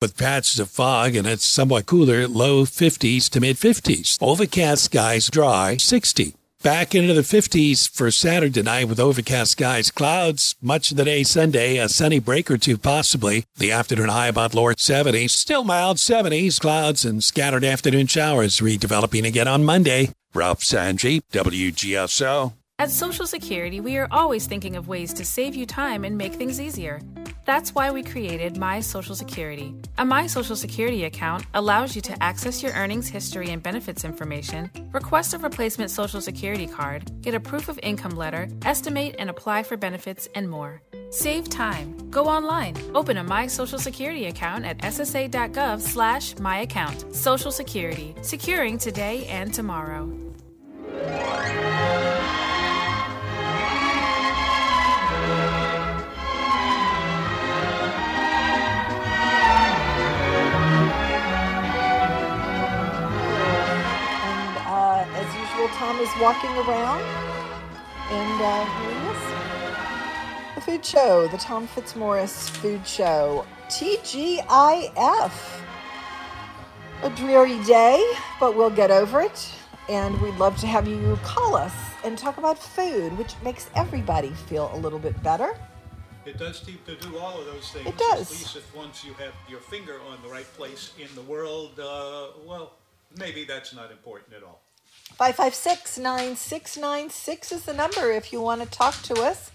with patches of fog and it's somewhat cooler, low 50s to mid 50s. Overcast skies dry, 60. Back into the 50s for Saturday night with overcast skies, clouds much of the day Sunday, a sunny break or two possibly. The afternoon high about lower 70s, still mild 70s, clouds and scattered afternoon showers redeveloping again on Monday. Ralph Sanji, WGSO. At Social Security, we are always thinking of ways to save you time and make things easier. That's why we created My Social Security. A My Social Security account allows you to access your earnings history and benefits information, request a replacement Social Security card, get a proof of income letter, estimate and apply for benefits, and more. Save time. Go online. Open a My Social Security account at ssa.gov slash myaccount. Social Security. Securing today and tomorrow. Tom is walking around. And uh, here he is. The food show, the Tom Fitzmaurice Food Show, TGIF. A dreary day, but we'll get over it. And we'd love to have you call us and talk about food, which makes everybody feel a little bit better. It does seem to do all of those things. It does. At least if once you have your finger on the right place in the world, uh, well, maybe that's not important at all. 556 9696 is the number if you want to talk to us.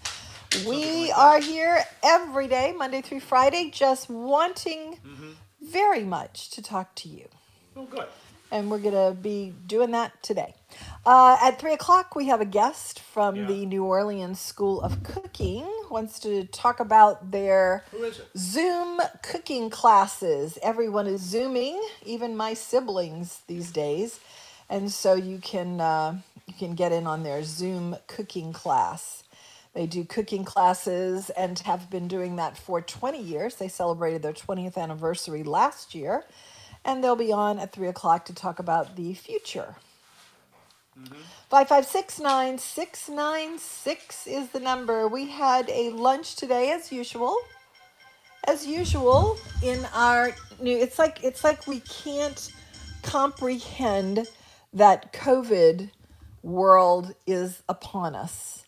We are here every day, Monday through Friday, just wanting very much to talk to you. Well, good. And we're going to be doing that today. Uh, at 3 o'clock, we have a guest from Yeah. the New Orleans School of Cooking, wants to talk about their Who is it? Zoom cooking classes. Everyone is Zooming, even my siblings these days, and so you can uh, you can get in on their Zoom cooking class. They do cooking classes and have been doing that for 20 years. They celebrated their 20th anniversary last year, and they'll be on at 3 o'clock to talk about the future. 556 9696 is the number. We had a lunch today as usual. As usual in our new it's like it's like we can't comprehend that COVID world is upon us.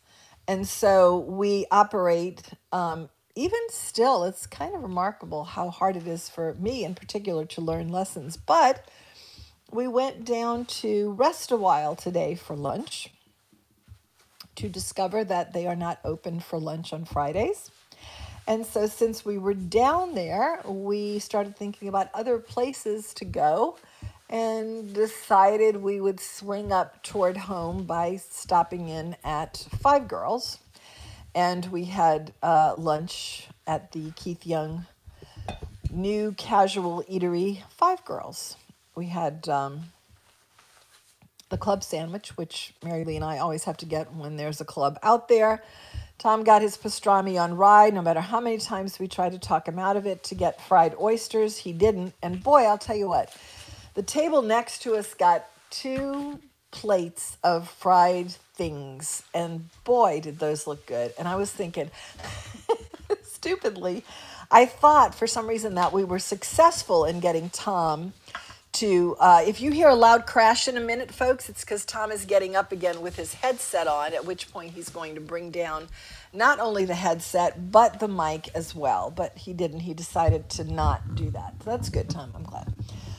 And so we operate um, even still, it's kind of remarkable how hard it is for me in particular to learn lessons. But we went down to Rest a While today for lunch to discover that they are not open for lunch on Fridays. And so, since we were down there, we started thinking about other places to go and decided we would swing up toward home by stopping in at Five Girls. And we had uh, lunch at the Keith Young new casual eatery, Five Girls. We had um, the club sandwich, which Mary Lee and I always have to get when there's a club out there. Tom got his pastrami on rye, no matter how many times we tried to talk him out of it to get fried oysters. He didn't. And boy, I'll tell you what, the table next to us got two plates of fried things. And boy, did those look good. And I was thinking, stupidly, I thought for some reason that we were successful in getting Tom to uh, if you hear a loud crash in a minute folks it's because tom is getting up again with his headset on at which point he's going to bring down not only the headset but the mic as well but he didn't he decided to not do that so that's good tom i'm glad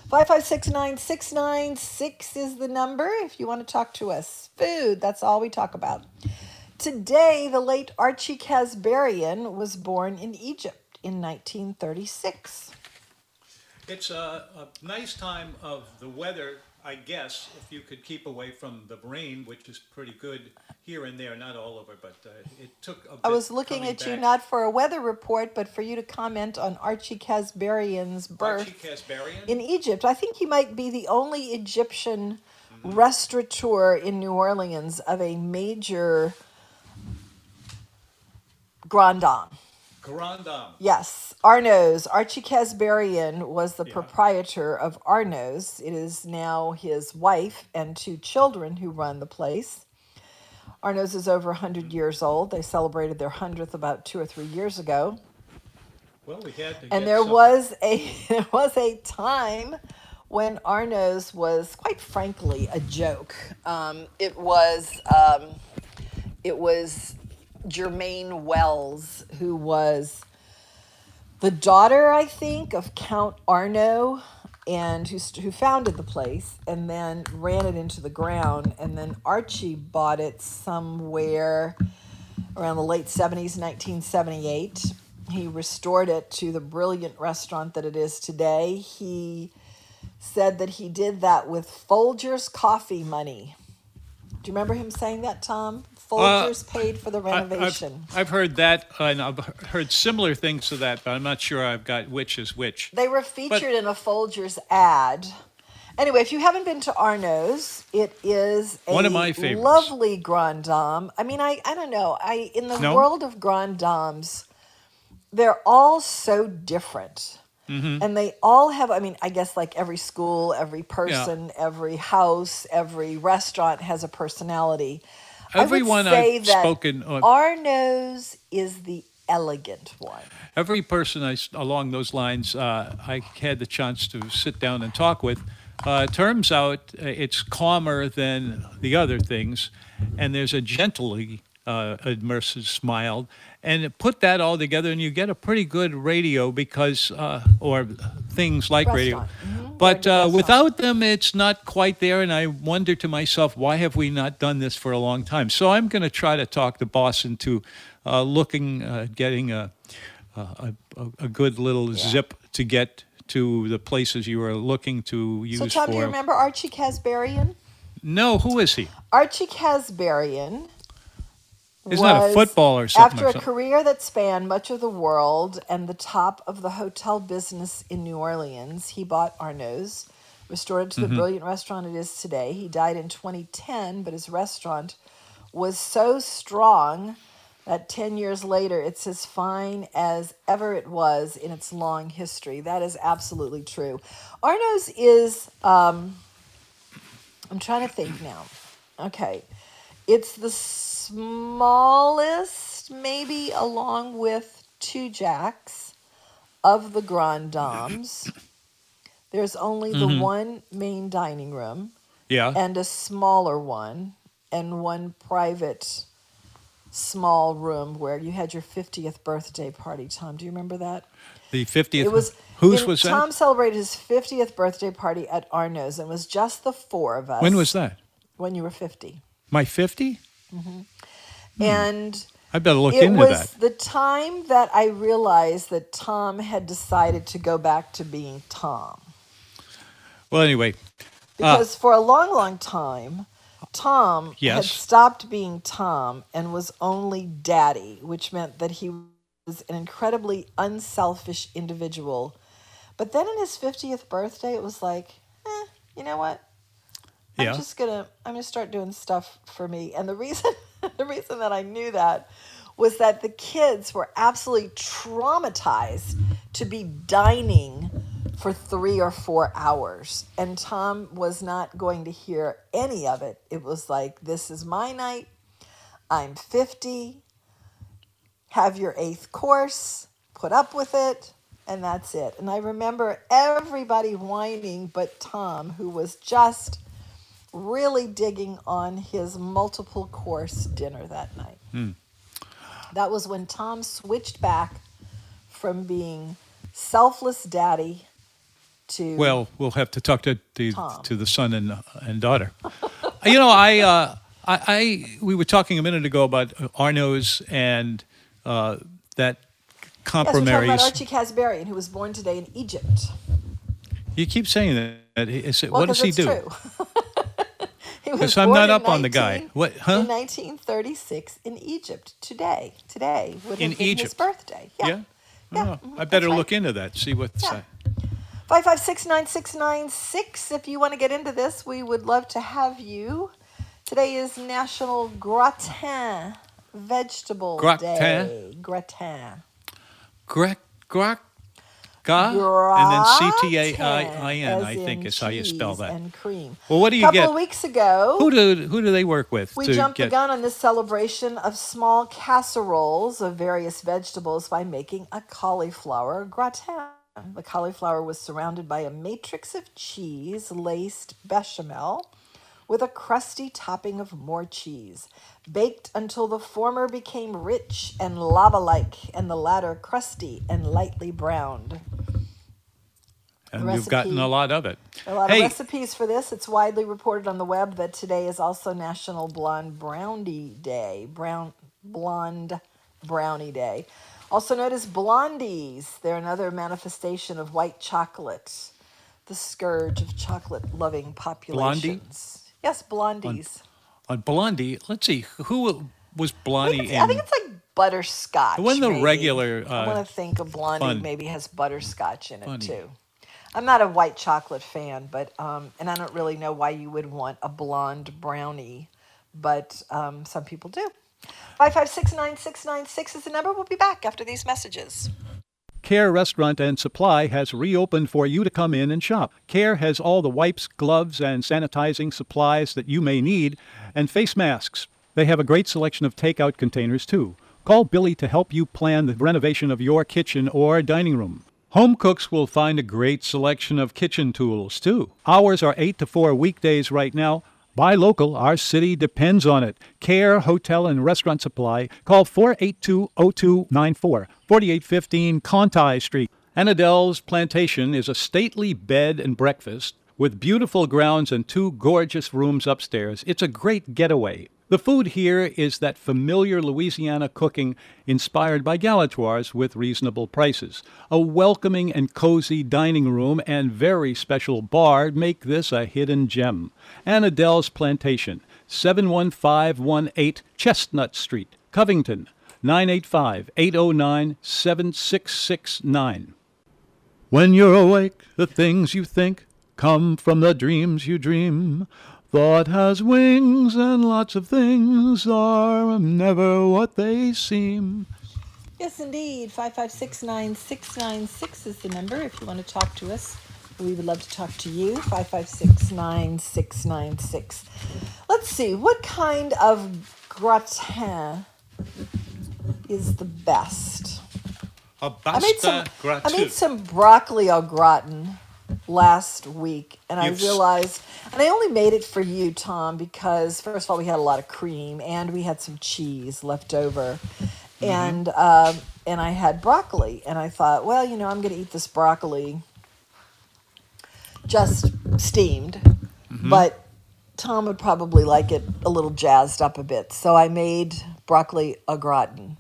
5569696 is the number if you want to talk to us. Food that's all we talk about. Today the late archie casbarian was born in egypt in 1936 It's a, a nice time of the weather, I guess, if you could keep away from the rain, which is pretty good here and there, not all over, but uh, it took a bit I was looking at you back. not for a weather report, but for you to comment on Archie Casbarian's birth Archie Casbarian? in Egypt. I think he might be the only Egyptian restaurateur in New Orleans of a major grand dame. Grand Dame. Yes, Arnaud's. Archie Casbarian was the Yeah. proprietor of Arnaud's. It is now his wife and two children who run the place. Arnaud's is over 100 years old. They celebrated their 100th about two or three years ago. Well, we had to And get there something. was a there was a time when Arnaud's was quite frankly a joke. Um, it was um, it was Germaine Wells who was the daughter, I think, of Count Arnaud, and who who founded the place, and then ran it into the ground, and then Archie bought it somewhere around the late 70s, 1978. He restored it to the brilliant restaurant that it is today. He said that he did that with Folgers coffee money. Do you remember him saying that, Tom? Folgers paid for the Uh, I- renovation. I've, heard that, and I've heard similar things to that, but I'm not sure I've got which is which. They were featured in a Folgers ad. Anyway, if you haven't been to Arnaud's, it is a One of my favorites. lovely Grand Dame. I mean, I, I don't know. I in the No? world of Grand Dames, they're all so different. Mm-hmm. And they all have, I mean, I guess like every school, every person, every house, every restaurant has a personality. Everyone I would say I've that spoken- uh, Arnaud's is the elegant one. Every person I, along those lines uh, I had the chance to sit down and talk with, uh, turns out uh, it's calmer than the other things, and there's a gently uh, immersive smile, and put that all together, and you get a pretty good radio because, uh, or things like radio. Restaurant. But uh, without them, it's not quite there. And I wonder to myself, why have we not done this for a long time? So I'm going to try to talk the boss into uh, looking, uh, getting a, a, a, good little zip to get to the places you are looking to use So, Tom, for. do you remember Archie Casbarian? No, who is he? Archie Casbarian. Isn't a was, football or something After a career that spanned much of the world and the top of the hotel business in New Orleans, he bought Arnaud's, restored it to Mm-hmm. the brilliant restaurant it is today. He died in 2010, but his restaurant was so strong that 10 years later it's as fine as ever it was in its long history. That is absolutely true. Arnaud's is, um, I'm trying to think now. Okay. It's the smallest, maybe along with Tujague's of the Grand Dames. There's only the mm-hmm. one main dining room Yeah. and a smaller one and one private small room where you had your 50th birthday party, Tom. Do you remember that? the 50th. It was Whose was that? Tom celebrated his 50th birthday party at Arnaud's and it was just the four of us. when was that? When you were 50. My 50? And I better look it into was that. the time that I realized that Tom had decided to go back to being Tom. Well, anyway, Because for a long, long time, Tom had stopped being Tom and was only daddy, which meant that he was an incredibly unselfish individual. But then in his 50th birthday, it was like, eh, you know what? I'm just gonna I'm gonna start doing stuff for me. And the reason the reason that I knew that was that the kids were absolutely traumatized to be dining for three or four hours. And Tom was not going to hear any of it. It was like, this is my night. I'm 50. Have your eighth course, put up with it, and that's it. And I remember everybody whining but Tom, who was just really digging on his multiple course dinner that night. Hmm. That was when Tom switched back from being selfless daddy to Well, we'll have to talk to the Tom. to the son and and daughter. you know, I, uh, I I we were talking a minute ago about Arnaud's and uh, that yes, compromise. about Archie Casbarian, who was born today in Egypt. you keep saying that. It, Well, what does he do? True. he was 'Cause I'm not up on the guy. What, huh? In 1936 in Egypt. Today, today would have In been his birthday. Yeah. Yeah. Yeah, Oh, mhm, I that's better right. look into that. See what's. Yeah. Uh, Five five six nine six nine six. If you want to get into this, we would love to have you. Today is National Gratin Vegetable Gratin? Day. Gratin. Greg, Greg, and then C T A I N. as I think is how you spell that. And cream. Well, what do you? A couple get? of weeks ago, Who do who do they work with? we jumped get, the gun on this celebration of small casseroles of various vegetables by making a cauliflower gratin. The cauliflower was surrounded by a matrix of cheese laced bechamel with a crusty topping of more cheese, baked until the former became rich and lava like and the latter crusty and lightly browned. and the you've gotten a lot of it. A lot hey, of recipes for this. It's widely reported on the web that today is also National Blonde Brownie Day. Brown Blonde Brownie Day. Also known as blondies. They're another manifestation of white chocolate, the scourge of chocolate loving populations. Yes, blondies. on Blondie, let's see who was I Blondie think, it's, in. I think it's like butterscotch. When the maybe. regular, I uh, want to think of blondie fun- maybe has butterscotch in it too. I'm not a white chocolate fan, but um, and I don't really know why you would want a blonde brownie, but um, some people do. Five five six nine six nine six is the number. We'll be back after these messages. Care Restaurant and Supply has reopened for you to come in and shop. Care has all the wipes, gloves, and sanitizing supplies that you may need, and face masks. They have a great selection of takeout containers, too. Call Billy to help you plan the renovation of your kitchen or dining room. Home cooks will find a great selection of kitchen tools, too. Hours are 8 to 4 weekdays right now. Buy local, our city depends on it. Care Hotel and Restaurant Supply. Call 482 0294, 4815 Conti Street. Annadele's Plantation is a stately bed and breakfast with beautiful grounds and two gorgeous rooms upstairs. It's a great getaway. The food here is that familiar Louisiana cooking inspired by Galatoire's with reasonable prices. A welcoming and cozy dining room and very special bar make this a hidden gem. Annadele's Plantation, 71518 Chestnut Street, Covington, 985 809 7669. When you're awake, the things you think come from the dreams you dream. Thought has wings, and lots of things are never what they seem. Yes, indeed. Five five six nine six nine six is the number. If you want to talk to us, we would love to talk to you. Five five six nine six nine six. Let's see. What kind of gratin is the best? I made some. I made some broccoli au gratin last week, and I You've realized, and I only made it for you, Tom, because first of all, we had a lot of cream, and we had some cheese left over, Mm-hmm. and um, and I had broccoli, and I thought, well, you know, I'm going to eat this broccoli just steamed, Mm-hmm. but Tom would probably like it a little jazzed up a bit, so I made broccoli au gratin.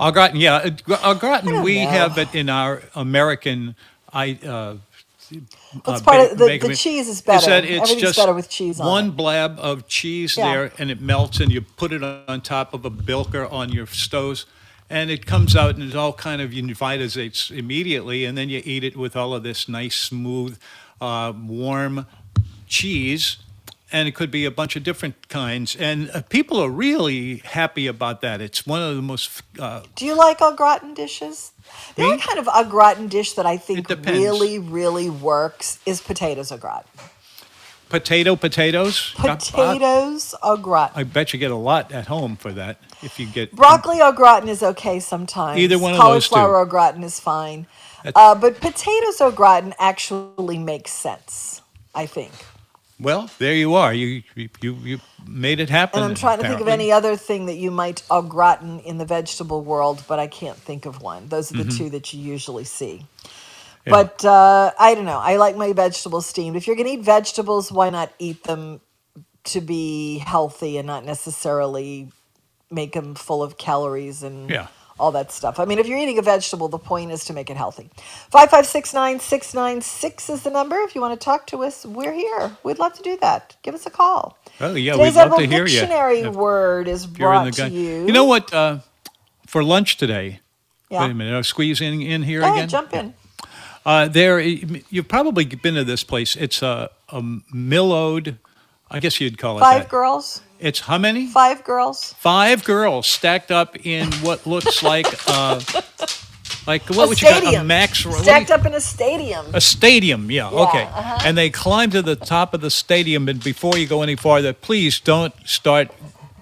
Au gratin, yeah. uh, Au gratin, we know. have it in our American. I. Uh, It's uh, part ba- of the, the cheese is better. that it's Everything's just better with cheese on one it. blab of cheese Yeah. there, and it melts, and you put it on top of a bilker on your stoves, and it comes out and it all kind of invitates immediately, and then you eat it with all of this nice, smooth, uh, warm cheese. And it could be a bunch of different kinds, and uh, people are really happy about that. It's one of the most uh, Do you like au gratin dishes? Only kind of au gratin dish that I think really, really works is potatoes au gratin. potato potatoes. Potatoes au gratin. I bet you get a lot at home for that if you get Broccoli au gratin is okay sometimes. Either one of those two. Cauliflower au gratin is fine. Uh, but potatoes au gratin actually makes sense, I think. Well, there you are. You you you, made it happen. And I'm trying to think of any other thing that you might au gratin in the vegetable world, but I can't think of one. Those are the two that you usually see. Yeah. But uh, I don't know. I like my vegetables steamed. If you're going to eat vegetables, why not eat them to be healthy and not necessarily make them full of calories and Yeah. All that stuff. I mean, if you're eating a vegetable, the point is to make it healthy. 5569696 is the number. If you want to talk to us, we're here. We'd love to do that. Give us a call. Oh yeah, Today's we'd love to hear you. Dictionary If word is brought to you. You know what? Uh, for lunch today. Yeah. Wait a minute. I'll squeeze in in here Go again. ahead, jump in. Uh, there, you've probably been to this place. It's a, a millowed. I guess you'd call it Five that. girls. It's how many? Five girls. Five girls stacked up in what looks like uh, like what a would you call a max? Stacked up in a stadium. A stadium, yeah, okay. uh-huh. And they climb to the top of the stadium, and before you go any farther, please don't start.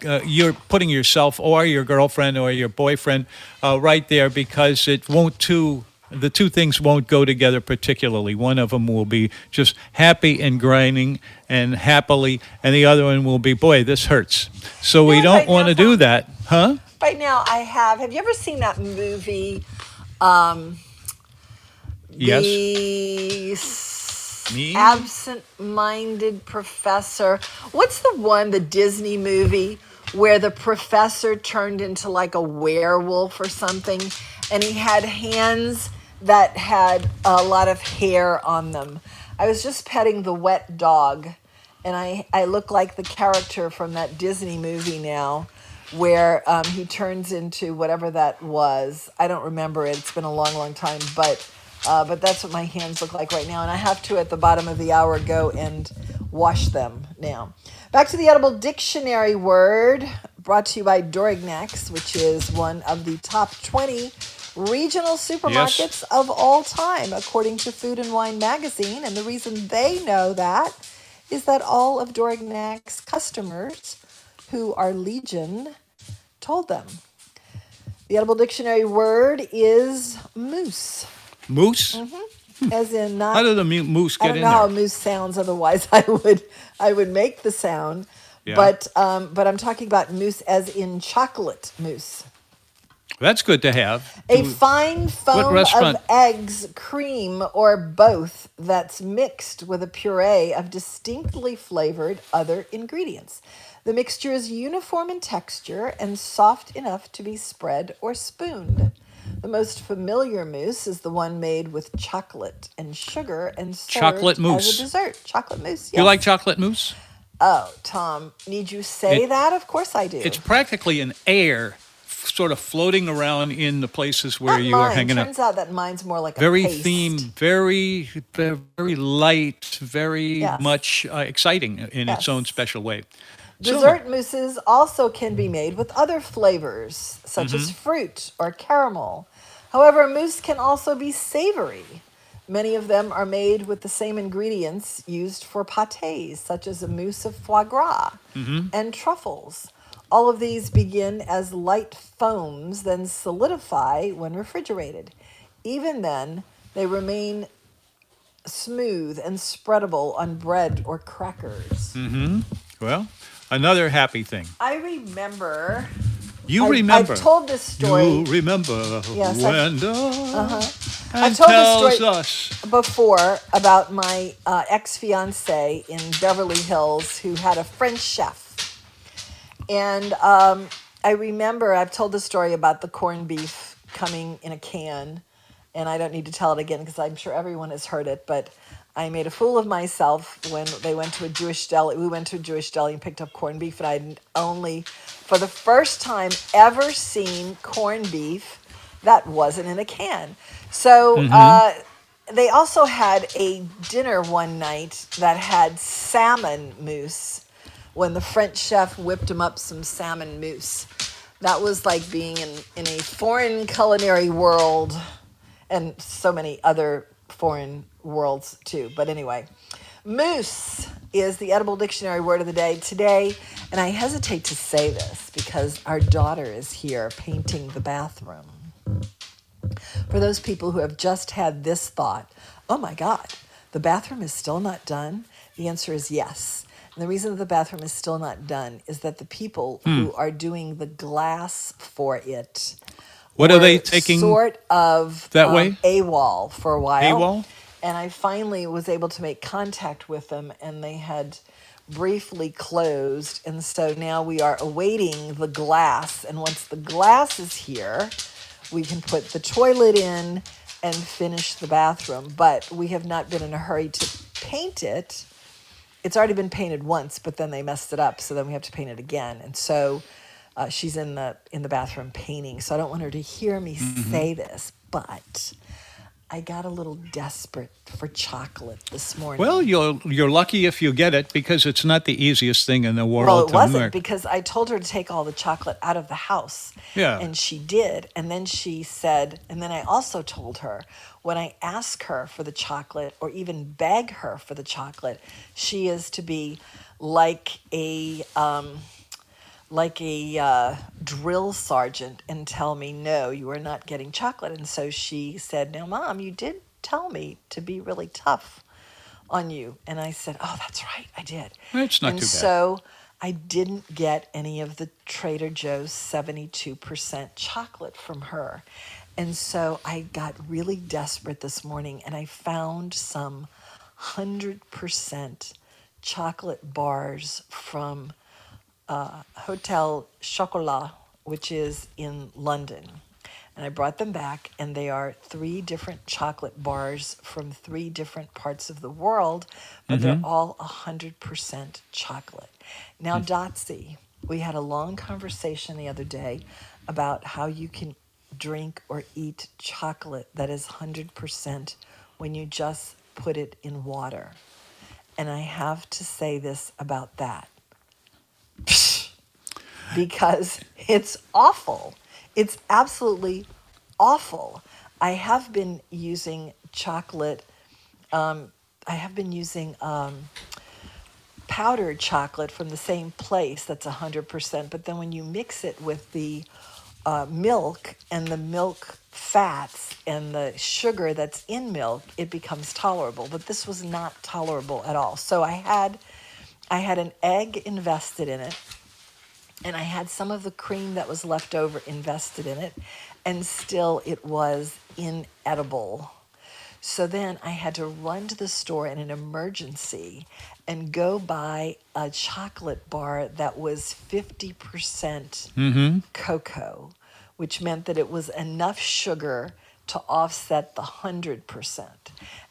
Uh, you're putting yourself or your girlfriend or your boyfriend uh, right there because it won't two. The two things won't go together particularly. One of them will be just happy and grinding and happily, and the other one will be, boy, this hurts. So we Yeah, don't want to do that, huh? Right now, I have. Have you ever seen that movie? Um, Yes. The Me? absent-minded professor. What's the one, the Disney movie, where the professor turned into like a werewolf or something, and he had hands that had a lot of hair on them. I was just petting the wet dog, and I I look like the character from that Disney movie now. Where um, he turns into whatever that was. I don't remember it. It's been a long, long time. But uh, but that's what my hands look like right now. And I have to, at the bottom of the hour, go and wash them now. Back to the edible dictionary word brought to you by Dorignac's, which is one of the top 20 regional supermarkets of all time, according to Food and Wine magazine. And the reason they know that is that all of Dorignac's customers who are Legion told them. The edible dictionary word is moose Moose? Mm-hmm. as in not How did the mu- moose I get don't in know how a moose sounds. Otherwise, I would I would make the sound. Yeah. But um, but I'm talking about mousse as in chocolate mousse. That's good to have. A Do- fine foam of eggs, cream, or both that's mixed with a puree of distinctly flavored other ingredients. The mixture is uniform in texture and soft enough to be spread or spooned. The most familiar mousse is the one made with chocolate and sugar and served Chocolate as mousse. a dessert. Chocolate mousse. You yes. like chocolate mousse? Oh, Tom, need you say It- that? Of course I do. It's practically an air sort of floating around in the places where Not you are mine. hanging out. Turns out that mine's more like Very a paste. themed, very, very light, very Yes. much uh, exciting in its own special way. So- Dessert mousses also can be made with other flavors, such as Mm-hmm. fruit or caramel. However, mousse can also be savory. Many of them are made with the same ingredients used for pâtés, such as a mousse of foie gras Mm-hmm. and truffles. All of these begin as light foams, then solidify when refrigerated. Even then, they remain smooth and spreadable on bread or crackers. Well, another happy thing. I remember. You I- remember. I've told this story You remember Yes, I've- when uh, I've told this story- us. before about my uh, ex fiance in Beverly Hills who had a French chef. And um, I remember I've told the story about the corned beef coming in a can. And I don't need to tell it again because I'm sure everyone has heard it. But I made a fool of myself when they went to a Jewish deli. We went to a Jewish deli and picked up corned beef. And I'd only, for the first time, ever seen corned beef that wasn't in a can. So uh, they also had a dinner one night that had salmon mousse when the French chef whipped him up some salmon mousse. That was like being in, in a foreign culinary world and so many other foreign worlds too. But anyway, moose is the edible dictionary word of the day today. And I hesitate to say this because our daughter is here painting the bathroom. For those people who have just had this thought, oh my God, the bathroom is still not done, the answer is yes. And the reason that the bathroom is still not done is that the people who are doing the glass for it What are they taking? sort of that um, way? AWOL for a while. AWOL? And I finally was able to make contact with them, and they had briefly closed. And so now we are awaiting the glass. And once the glass is here, we can put the toilet in and finish the bathroom. But we have not been in a hurry to paint it. It's already been painted once, but then they messed it up, so then we have to paint it again. And so uh, she's in the in the bathroom painting. So I don't want her to hear me say this, but I got a little desperate for chocolate this morning. Well, you're you're lucky if you get it because it's not the easiest thing in the world well, it to wasn't make. because I told her to take all the chocolate out of the house. Yeah. And she did. And then she said, and then I also told her when I ask her for the chocolate or even beg her for the chocolate, she is to be like a um, like a uh, drill sergeant and tell me no, you are not getting chocolate. And so she said, "Now, mom, you did tell me to be really tough." on you. And I said, Oh, that's right, I did. It's not and too bad. so I didn't get any of the Trader Joe's 72% chocolate from her. And so I got really desperate this morning and I found some 100% chocolate bars from uh, Hotel Chocolat, which is in London. And I brought them back, and they are three different chocolate bars from three different parts of the world, but they're all 100% chocolate. Now, Dotsy, we had a long conversation the other day about how you can drink or eat chocolate that is 100% when you just put it in water. And I have to say this about that because it's awful. It's absolutely awful. I have been using chocolate. Um, I have been using um, powdered chocolate from the same place that's 100%, but then when you mix it with the uh, milk and the milk fats and the sugar that's in milk, it becomes tolerable. But this was not tolerable at all. So I had, I had an egg invested in it, and I had some of the cream that was left over invested in it, and still it was inedible. So then I had to run to the store in an emergency and go buy a chocolate bar that was 50% mm-hmm. cocoa, which meant that it was enough sugar to offset the 100%.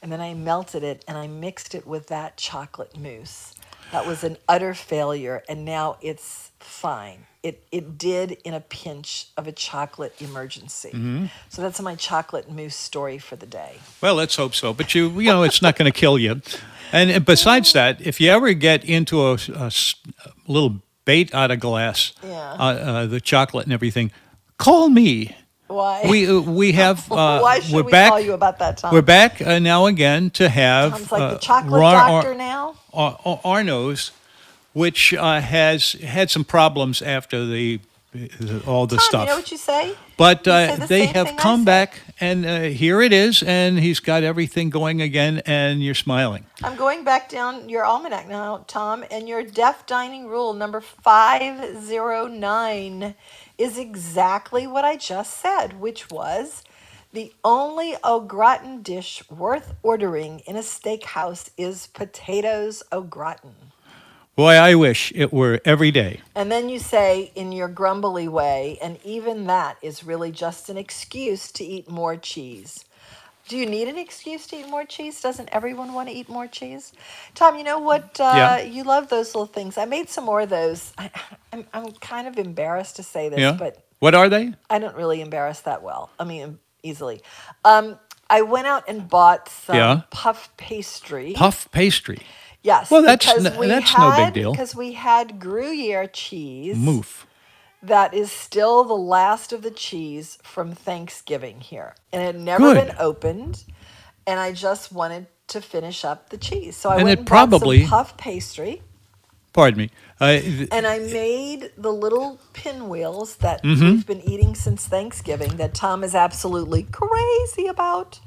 And then I melted it and I mixed it with that chocolate mousse. That was an utter failure, and now it's fine. It, it did in a pinch of a chocolate emergency. So that's my chocolate mousse story for the day. Well, let's hope so. But you, you know, it's not going to kill you. And besides that, if you ever get into a little bait out of glass, Yeah. uh, uh, the chocolate and everything, call me. Why? We uh, we have. Uh, Why should we're we back. call you about that, Tom? We're back uh, now again to have Tom's like uh, the chocolate Rar- Ar- doctor now. Ar- Arnaud's, which uh, has had some problems after the, the all the Tom, stuff. you know what you say? But You uh, say the they have come back, and uh, here it is, and he's got everything going again, and you're smiling. I'm going back down your almanac now, Tom, and your deaf dining rule number 509 is exactly what I just said, which was the only au gratin dish worth ordering in a steakhouse is potatoes au gratin. Boy, I wish it were every day. And then you say in your grumbly way, and even that is really just an excuse to eat more cheese. Do you need an excuse to eat more cheese? Doesn't everyone want to eat more cheese? Tom, you know what? Uh, Yeah. You love those little things. I made some more of those. I, I'm, I'm kind of embarrassed to say this, Yeah. but what are they? I don't really embarrass that well. I mean, easily. Um, I went out and bought some Yeah. puff pastry. Puff pastry. Yes. Well, that's because n- we that's no big deal. Because we had Gruyere cheese Moof. that is still the last of the cheese from Thanksgiving here. And it had never Good. been opened. And I just wanted to finish up the cheese. So I And went and bought probably- some puff pastry. Pardon me. Uh, th- And I made the little pinwheels that Mm-hmm. we've been eating since Thanksgiving that Tom is absolutely crazy about.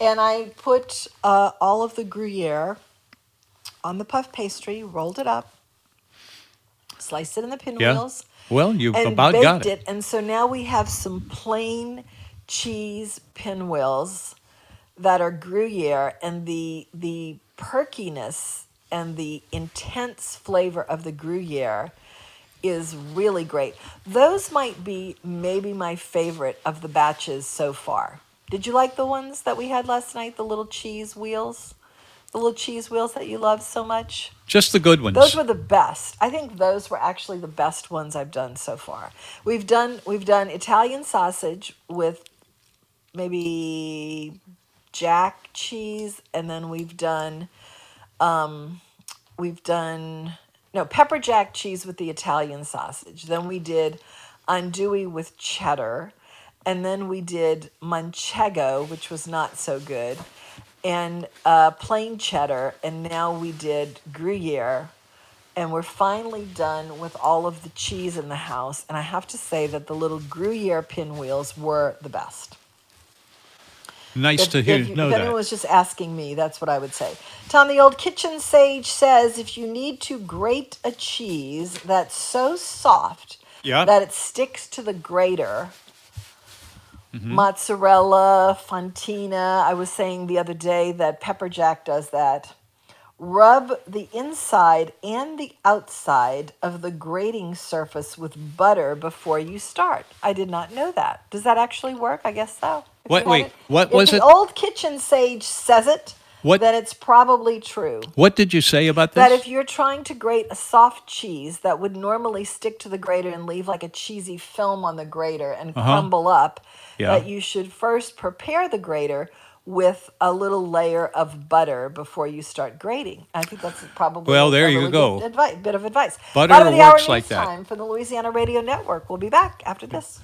And I put uh, all of the Gruyere on the puff pastry, rolled it up, sliced it in the yeah. pinwheels, Well, you've about baked got it. it. And so now we have some plain cheese pinwheels that are Gruyere, and the the perkiness and the intense flavor of the Gruyere is really great. Those might be maybe my favorite of the batches so far. Did you like the ones that we had last night? The little cheese wheels, the little cheese wheels that you love so much. Just the good ones. Those were the best. I think those were actually the best ones I've done so far. We've done we've done Italian sausage with maybe jack cheese, and then we've done um, we've done no pepper jack cheese with the Italian sausage. Then we did andouille with cheddar, and then we did manchego, which was not so good, and uh, plain cheddar, and now we did Gruyere. And we're finally done with all of the cheese in the house. And I have to say that the little Gruyere pinwheels were the best. Nice If, to hear if, you, know if anyone was just asking me, that's what I would say. Tom, the old kitchen sage says if you need to grate a cheese that's so soft Yeah. that it sticks to the grater, Mm-hmm. mozzarella, fontina. I was saying the other day that pepper jack does that. Rub the inside and the outside of the grating surface with butter before you start. I did not know that. Does that actually work? I guess so. If What- wait, it- what if was the it? old kitchen sage says it, What- then it's probably true. What did you say about That this? if you're trying to grate a soft cheese that would normally stick to the grater and leave like a cheesy film on the grater and crumble up, Uh-huh. Yeah. that you should first prepare the grater with a little layer of butter before you start grating. I think that's probably Well, there a you go. good advice, bit of advice. Butter Bottom of the hour works like that. Time for the Louisiana Radio Network. We'll be back after this.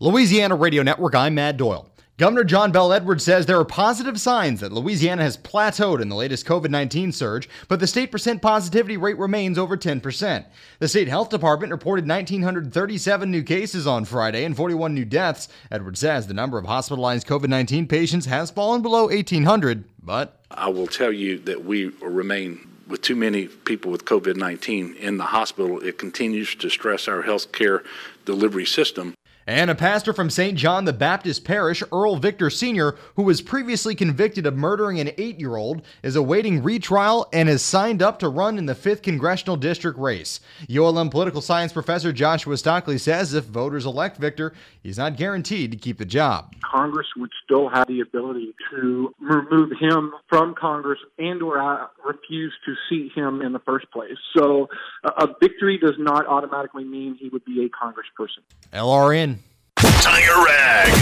Louisiana Radio Network, I'm Matt Doyle. Governor John Bell Edwards says there are positive signs that Louisiana has plateaued in the latest COVID 19 surge, but the state percent positivity rate remains over 10%. The state health department reported 1,937 new cases on Friday and 41 new deaths. Edwards says the number of hospitalized COVID 19 patients has fallen below 1,800, but I will tell you that we remain with too many people with COVID 19 in the hospital. It continues to stress our healthcare delivery system. And a pastor from St. John the Baptist Parish, Earl Victor Sr., who was previously convicted of murdering an eight year old, is awaiting retrial and has signed up to run in the 5th Congressional District race. ULM political science professor Joshua Stockley says if voters elect Victor, he's not guaranteed to keep the job. Congress would still have the ability to remove him from Congress and or refuse to seat him in the first place. So a a victory does not automatically mean he would be a congressperson. LRN. Tiger Rag.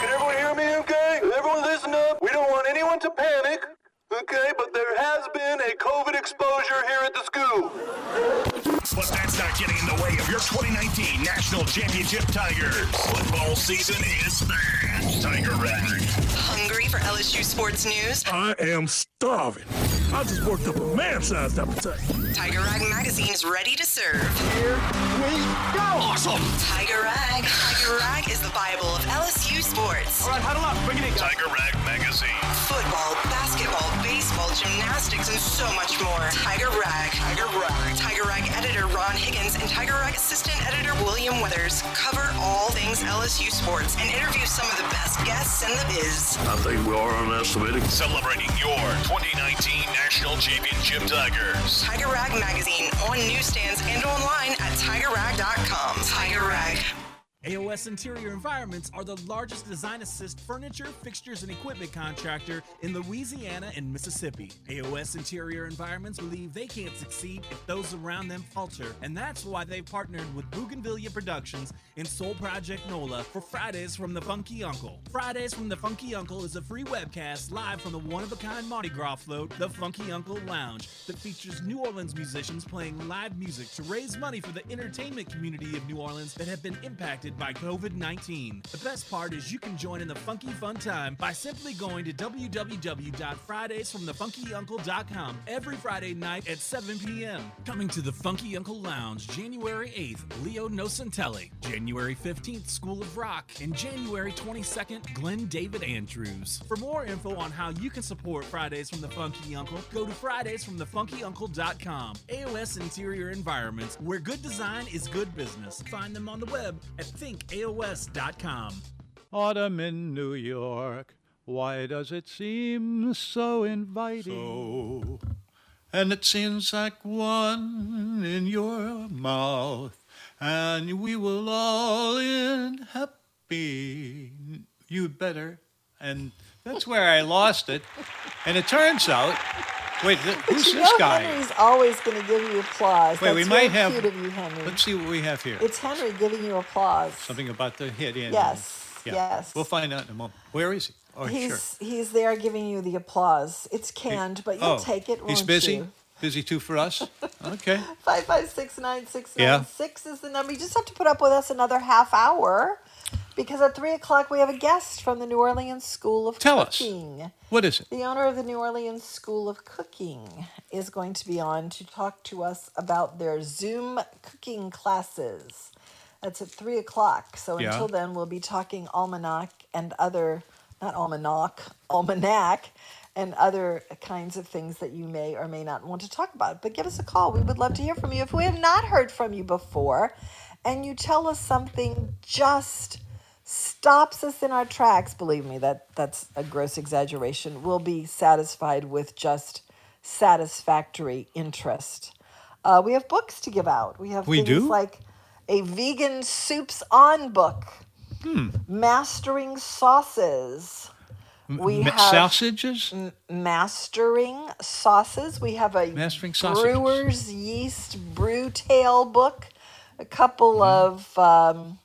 Can everyone hear me okay? Everyone listen up. We don't want anyone to panic, okay? But there has been a COVID exposure here at the school. But that's not getting in the way of your 2019 National Championship Tigers. Football season is back. Tiger Rag. Hungry for LSU sports news? I am starving. I just worked up a man-sized appetite. Tiger Rag Magazine is ready to serve. Here we go! Awesome. Tiger Rag. Tiger Rag is the Bible of LSU sports. All right, huddle up. Bring it in. Tiger Rag Magazine. Football, basketball, baseball, gymnastics, and so much more. Tiger Rag. Tiger Rag. Tiger Rag editor Ron Higgins and Tiger Rag assistant editor William Weathers cover all things LSU sports and interview some of the best guests in the biz. I think we are underestimated. Celebrating your 2019 National Championship Tigers. Tiger Rag Magazine on newsstands and online at tigerrag.com. Tiger Rag. AOS Interior Environments are the largest design assist furniture, fixtures, and equipment contractor in Louisiana and Mississippi. AOS Interior Environments believe they can't succeed if those around them falter, and that's why they've partnered with Bougainvillea Productions and Soul Project NOLA for Fridays from the Funky Uncle. Fridays from the Funky Uncle is a free webcast live from the one of a kind Mardi Gras float, the Funky Uncle Lounge, that features New Orleans musicians playing live music to raise money for the entertainment community of New Orleans that have been impacted by COVID 19. The best part is you can join in the funky fun time by simply going to www.fridaysfromthefunkyuncle.com every Friday night at 7 p.m. Coming to the Funky Uncle Lounge January 8th, Leo Nocentelli, January 15th, School of Rock, and January 22nd, Glenn David Andrews. For more info on how you can support Fridays from the Funky Uncle, go to fridaysfromthefunkyuncle.com. AOS Interior Environments, where good design is good business. Find them on the web at thinkaos.com. Autumn in New York. Why does it seem so inviting? So, and it seems like one in your mouth, and we will all end happy. You better. And that's where I lost it. And it turns out, wait, th- who's you this know guy? Henry's always going to give you applause. Wait, That's we might have. cute of you, Henry. Let's see what we have here. It's Henry giving you applause. Something about the hit in. Yes, Yeah. yes. We'll find out in a moment. Where is he? Oh, he's he's there giving you the applause. It's canned, but you'll oh, take it. He's busy. You? Busy too for us. Okay. Five five six nine six nine six is the number. You just have to put up with us another half hour, because at three o'clock we have a guest from the New Orleans School of Tell us. Cooking. What is it? The owner of the New Orleans School of Cooking is going to be on to talk to us about their Zoom cooking classes. That's at three o'clock. So Yeah. until then, we'll be talking almanac and other, not almanac, almanac, and other kinds of things that you may or may not want to talk about. But give us a call. We would love to hear from you. If we have not heard from you before, and you tell us something just stops us in our tracks, believe me, that that's a gross exaggeration. We'll be satisfied with just satisfactory interest. Uh, we have books to give out. We have We things do? like a vegan soups on book, Hmm. mastering sauces. We Ma- have sausages. m- mastering sauces. We have a Mastering sausages. brewer's yeast brew tale book, a couple Mm-hmm. of um,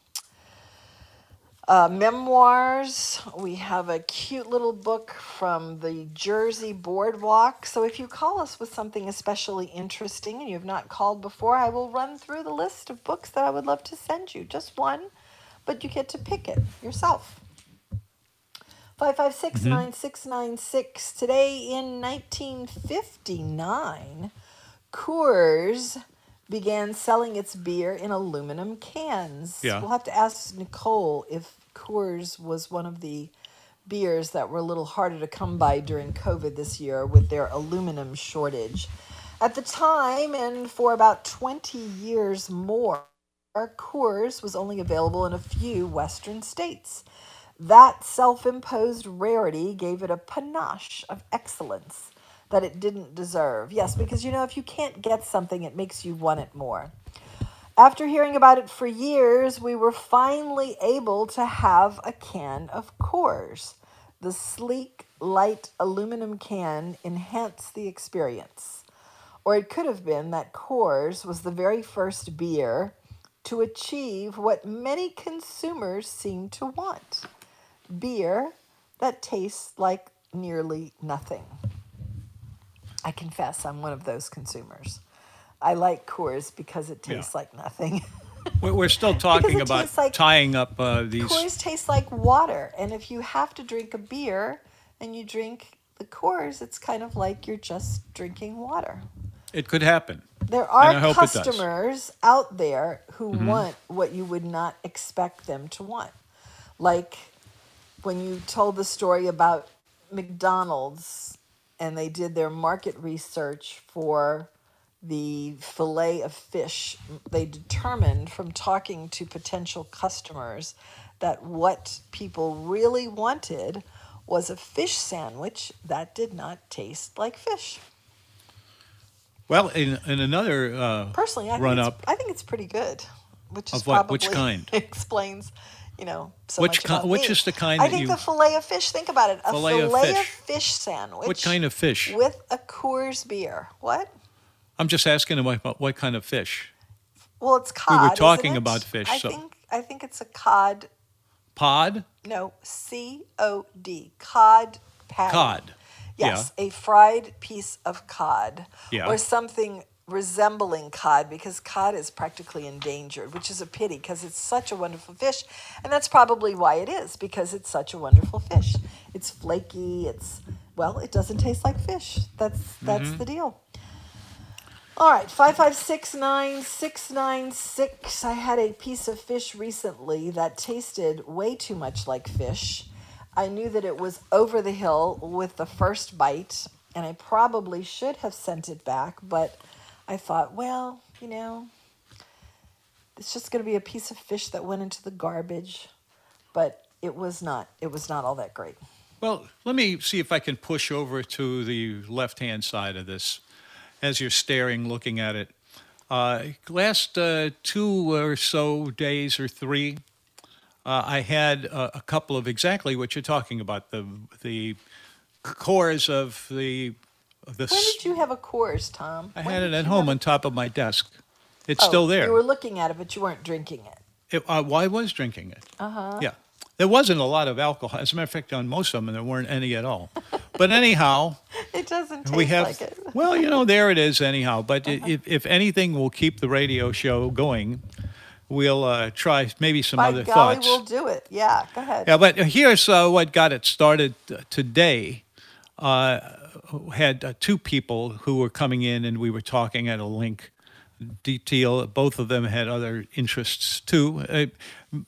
uh, memoirs. We have a cute little book from the Jersey Boardwalk. So if you call us with something especially interesting and you have not called before, I will run through the list of books that I would love to send you. Just one, but you get to pick it yourself. 556 9696. Today in 1959, Coors began selling its beer in aluminum cans. Yeah. We'll have to ask Nicole if Coors was one of the beers that were a little harder to come by during COVID this year with their aluminum shortage. At the time, and for about 20 years more, Coors was only available in a few Western states. That self imposed rarity gave it a panache of excellence that it didn't deserve. Yes, because you know, if you can't get something, it makes you want it more. After hearing about it for years, we were finally able to have a can of Coors. The sleek, light aluminum can enhanced the experience. Or it could have been that Coors was the very first beer to achieve what many consumers seem to want beer that tastes like nearly nothing. I confess I'm one of those consumers. I like Coors because it tastes like nothing. We're, still talking about like- tying up uh, these. Coors tastes like water, and if you have to drink a beer and you drink the Coors, it's kind of like you're just drinking water. It could happen. There are hope it does. customers out there who Mhm. want what you would not expect them to want. Like when you told the story about McDonald's and they did their market research for the fillet of fish, they determined from talking to potential customers that what people really wanted was a fish sandwich that did not taste like fish. Well, in, in another uh, Personally, I run think up, it's, I think it's pretty good, which is what? Which kind? explains, you know, so Which much ki- about which me. is the kind I think you- the fillet of fish. Think about it, a Fillet fillet, of of, fish. fish. sandwich. what kind of fish? With a Coors beer. What? I'm just asking him what, what kind of fish. Well, it's We cod. were isn't talking about fish, I so- think I think it's a cod. Pod? No, C O D. Cod patty. Cod. Yes, a fried piece of cod. Yeah. Or something resembling cod because cod is practically endangered, which is a pity because it's such a wonderful fish. And that's probably why it is because it's such a wonderful fish. It's flaky, it's well, it doesn't taste like fish. That's that's Mhm. the deal. All right, 5569696. I had a piece of fish recently that tasted way too much like fish. I knew that it was over the hill with the first bite, and I probably should have sent it back, but I thought, well, you know, it's just going to be a piece of fish that went into the garbage. But it was not. It was not all that great. Well, let me see if I can push over to the left hand side of this as you're staring, looking at it. Uh, last uh, two or so days or three, uh, I had a, a couple of exactly what you're talking about the the Coors of the the. When did you have a Coors, Tom? I When had it at home have on top of my desk. It's Oh, still there. You were looking at it, but you weren't drinking it. It- uh, well, I was drinking it. Uh huh. Yeah. There wasn't a lot of alcohol. As a matter of fact, on most of them, there weren't any at all. But anyhow, It doesn't taste we have. like it. Well, you know, there it is. Anyhow, but i if, if anything will keep the radio show going, we'll uh, try maybe some By other golly, thoughts. we'll do it. Yeah, go ahead. Yeah, but here's uh, what got it started today. Uh, had uh, two people who were coming in, and we were talking at a link detail. Both of them had other interests too, uh,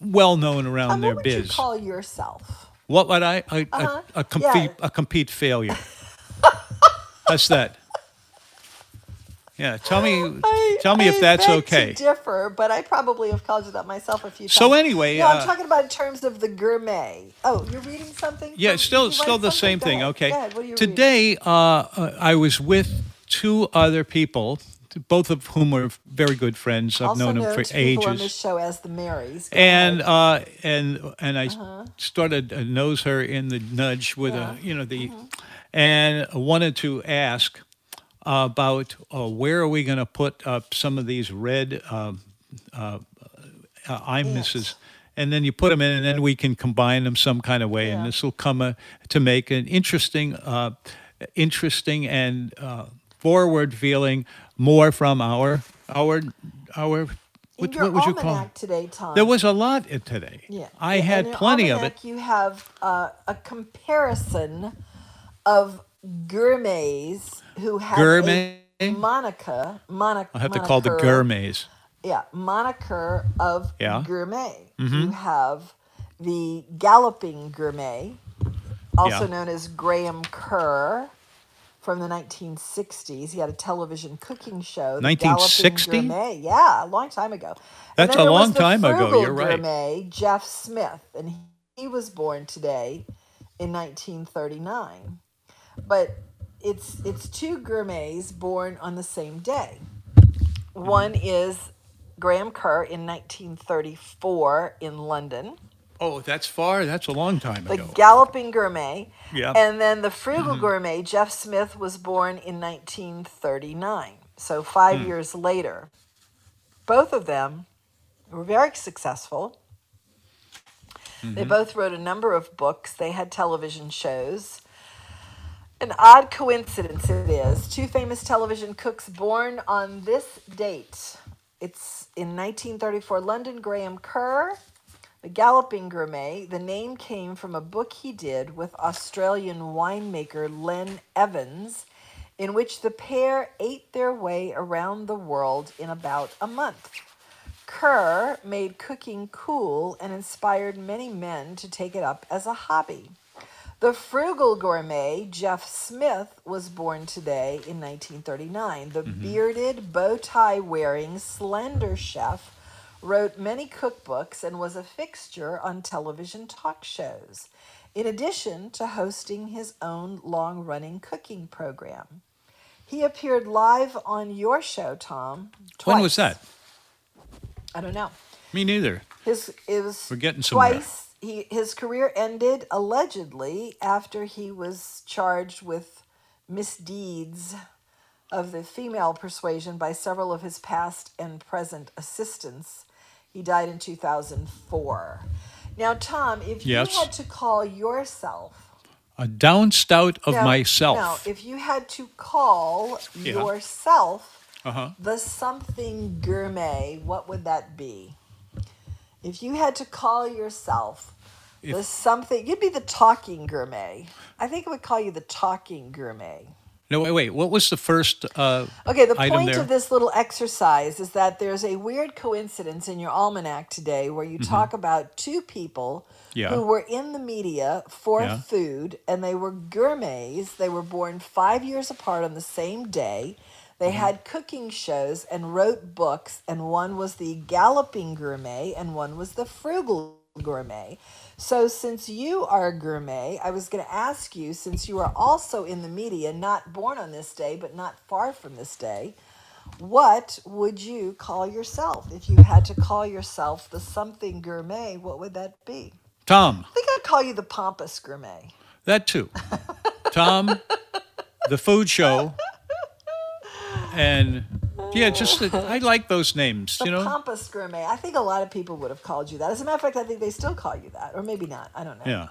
well known around Um, their what would you biz. call yourself? what would I? A, Uh-huh. a, a compete Yeah. a compete failure. That's that? Yeah, tell me, I- tell me I if that's okay. To differ, but I probably have called you that myself a few times. So anyway, no, uh, I'm talking about in terms of the gourmet. Oh, you're reading something? Yeah, from- still, still the same thing. ahead. Okay. Go ahead. What are you? Today, uh, uh, I was with two other people, both of whom are very good friends. I've also known them for people on this ages. show as the Marys. And uh, and and I Uh-huh. started to nose her in the nudge with Yeah. a you know the, Mm-hmm. and wanted to ask about uh, where are we going to put up some of these red uh, uh. And then you put them in, and then we can combine them some kind of way, and this will come uh, to make an interesting, uh, interesting and uh, forward feeling more from our our our. What, what would you call? today, Tom. There was a lot today. Yeah. I Yeah, had plenty of it. You have uh, a comparison of gourmets who have Gourmet? a moniker. Monic- I have to call the gourmets. Yeah, moniker of Yeah. gourmet. Mhm. You have the galloping gourmet, also Yeah. known as Graham Kerr. From the 1960s, he had a television cooking show. The 1960? Yeah, a long time ago. That's a long time ago, you're right. Gourmet, Jeff Smith, and he was born today in 1939. But it's it's two gourmets born on the same day. One is Graham Kerr in 1934 in London, Oh, that's far. That's a long time the ago. Galloping Gourmet. Yeah. And then the Frugal Mhm. Gourmet, Jeff Smith was born in 1939. So 5 Hmm. years later. Both of them were very successful. They Mhm. both wrote a number of books. They had television shows. An odd coincidence it is. Two famous television cooks born on this date. It's in 1934, London Graham Kerr, The Galloping Gourmet. The name came from a book he did with Australian winemaker Len Evans, in which the pair ate their way around the world in about a month. Kerr made cooking cool and inspired many men to take it up as a hobby. The frugal gourmet, Jeff Smith, was born today in 1939. The mm-hmm. bearded, bow tie wearing, slender chef wrote many cookbooks and was a fixture on television talk shows, in addition to hosting his own long running cooking program. He appeared live on your show, Tom. When was that? I don't know. Me neither. His it was We're getting somewhere. twice. He his career ended allegedly after he was charged with misdeeds of the female persuasion by several of his past and present assistants. He died in 2004. Now, Tom, if Yes. you had to call yourself A down stout of no, myself. no, if you had to call Yeah. yourself Uh huh. the something gourmet, what would that be? If you had to call yourself the something, you'd be the talking gourmet. I think I would call you the talking gourmet. No, wait, wait. What was the first uh, Okay, the item point there? of this little exercise is that there's a weird coincidence in your almanac today where you talk about two people Mm-hmm. Yeah. who were in the media for Yeah. food and they were gourmets. They were born five years apart on the same day. They Mm-hmm. had cooking shows and wrote books, and one was the Galloping Gourmet and one was the Frugal Gourmet. So, since you are a gourmet, I was going to ask you, since you are also in the media, not born on this day, but not far from this day, what would you call yourself? If you had to call yourself the something gourmet, what would that be? Tom. I think I'd call you the pompous gourmet. That too. Tom, the food show, and Yeah, just I like those names. The You know. pompous gourmet. I think a lot of people would have called you that. As a matter of fact, I think they still call you that, or maybe not. I don't know. Yeah.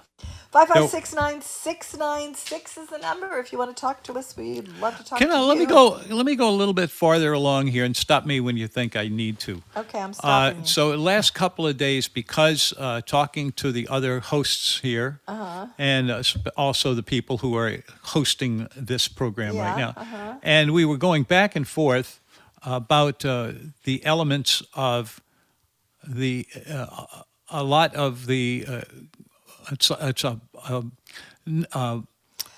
Five five six nine six nine six is the number. If you want to talk to us, we'd love to talk Can to I, you. let me go? Let me go a little bit farther along here and stop me when you think I need to. Okay, I'm Uh, stopping. you. so last couple of days, because uh, talking to the other hosts here, Uh-huh. and uh, also the people who are hosting this program right now, uh-huh. and we were going back and forth about uh, the elements of the uh, a lot of the uh, it's a, it's a, a n- uh,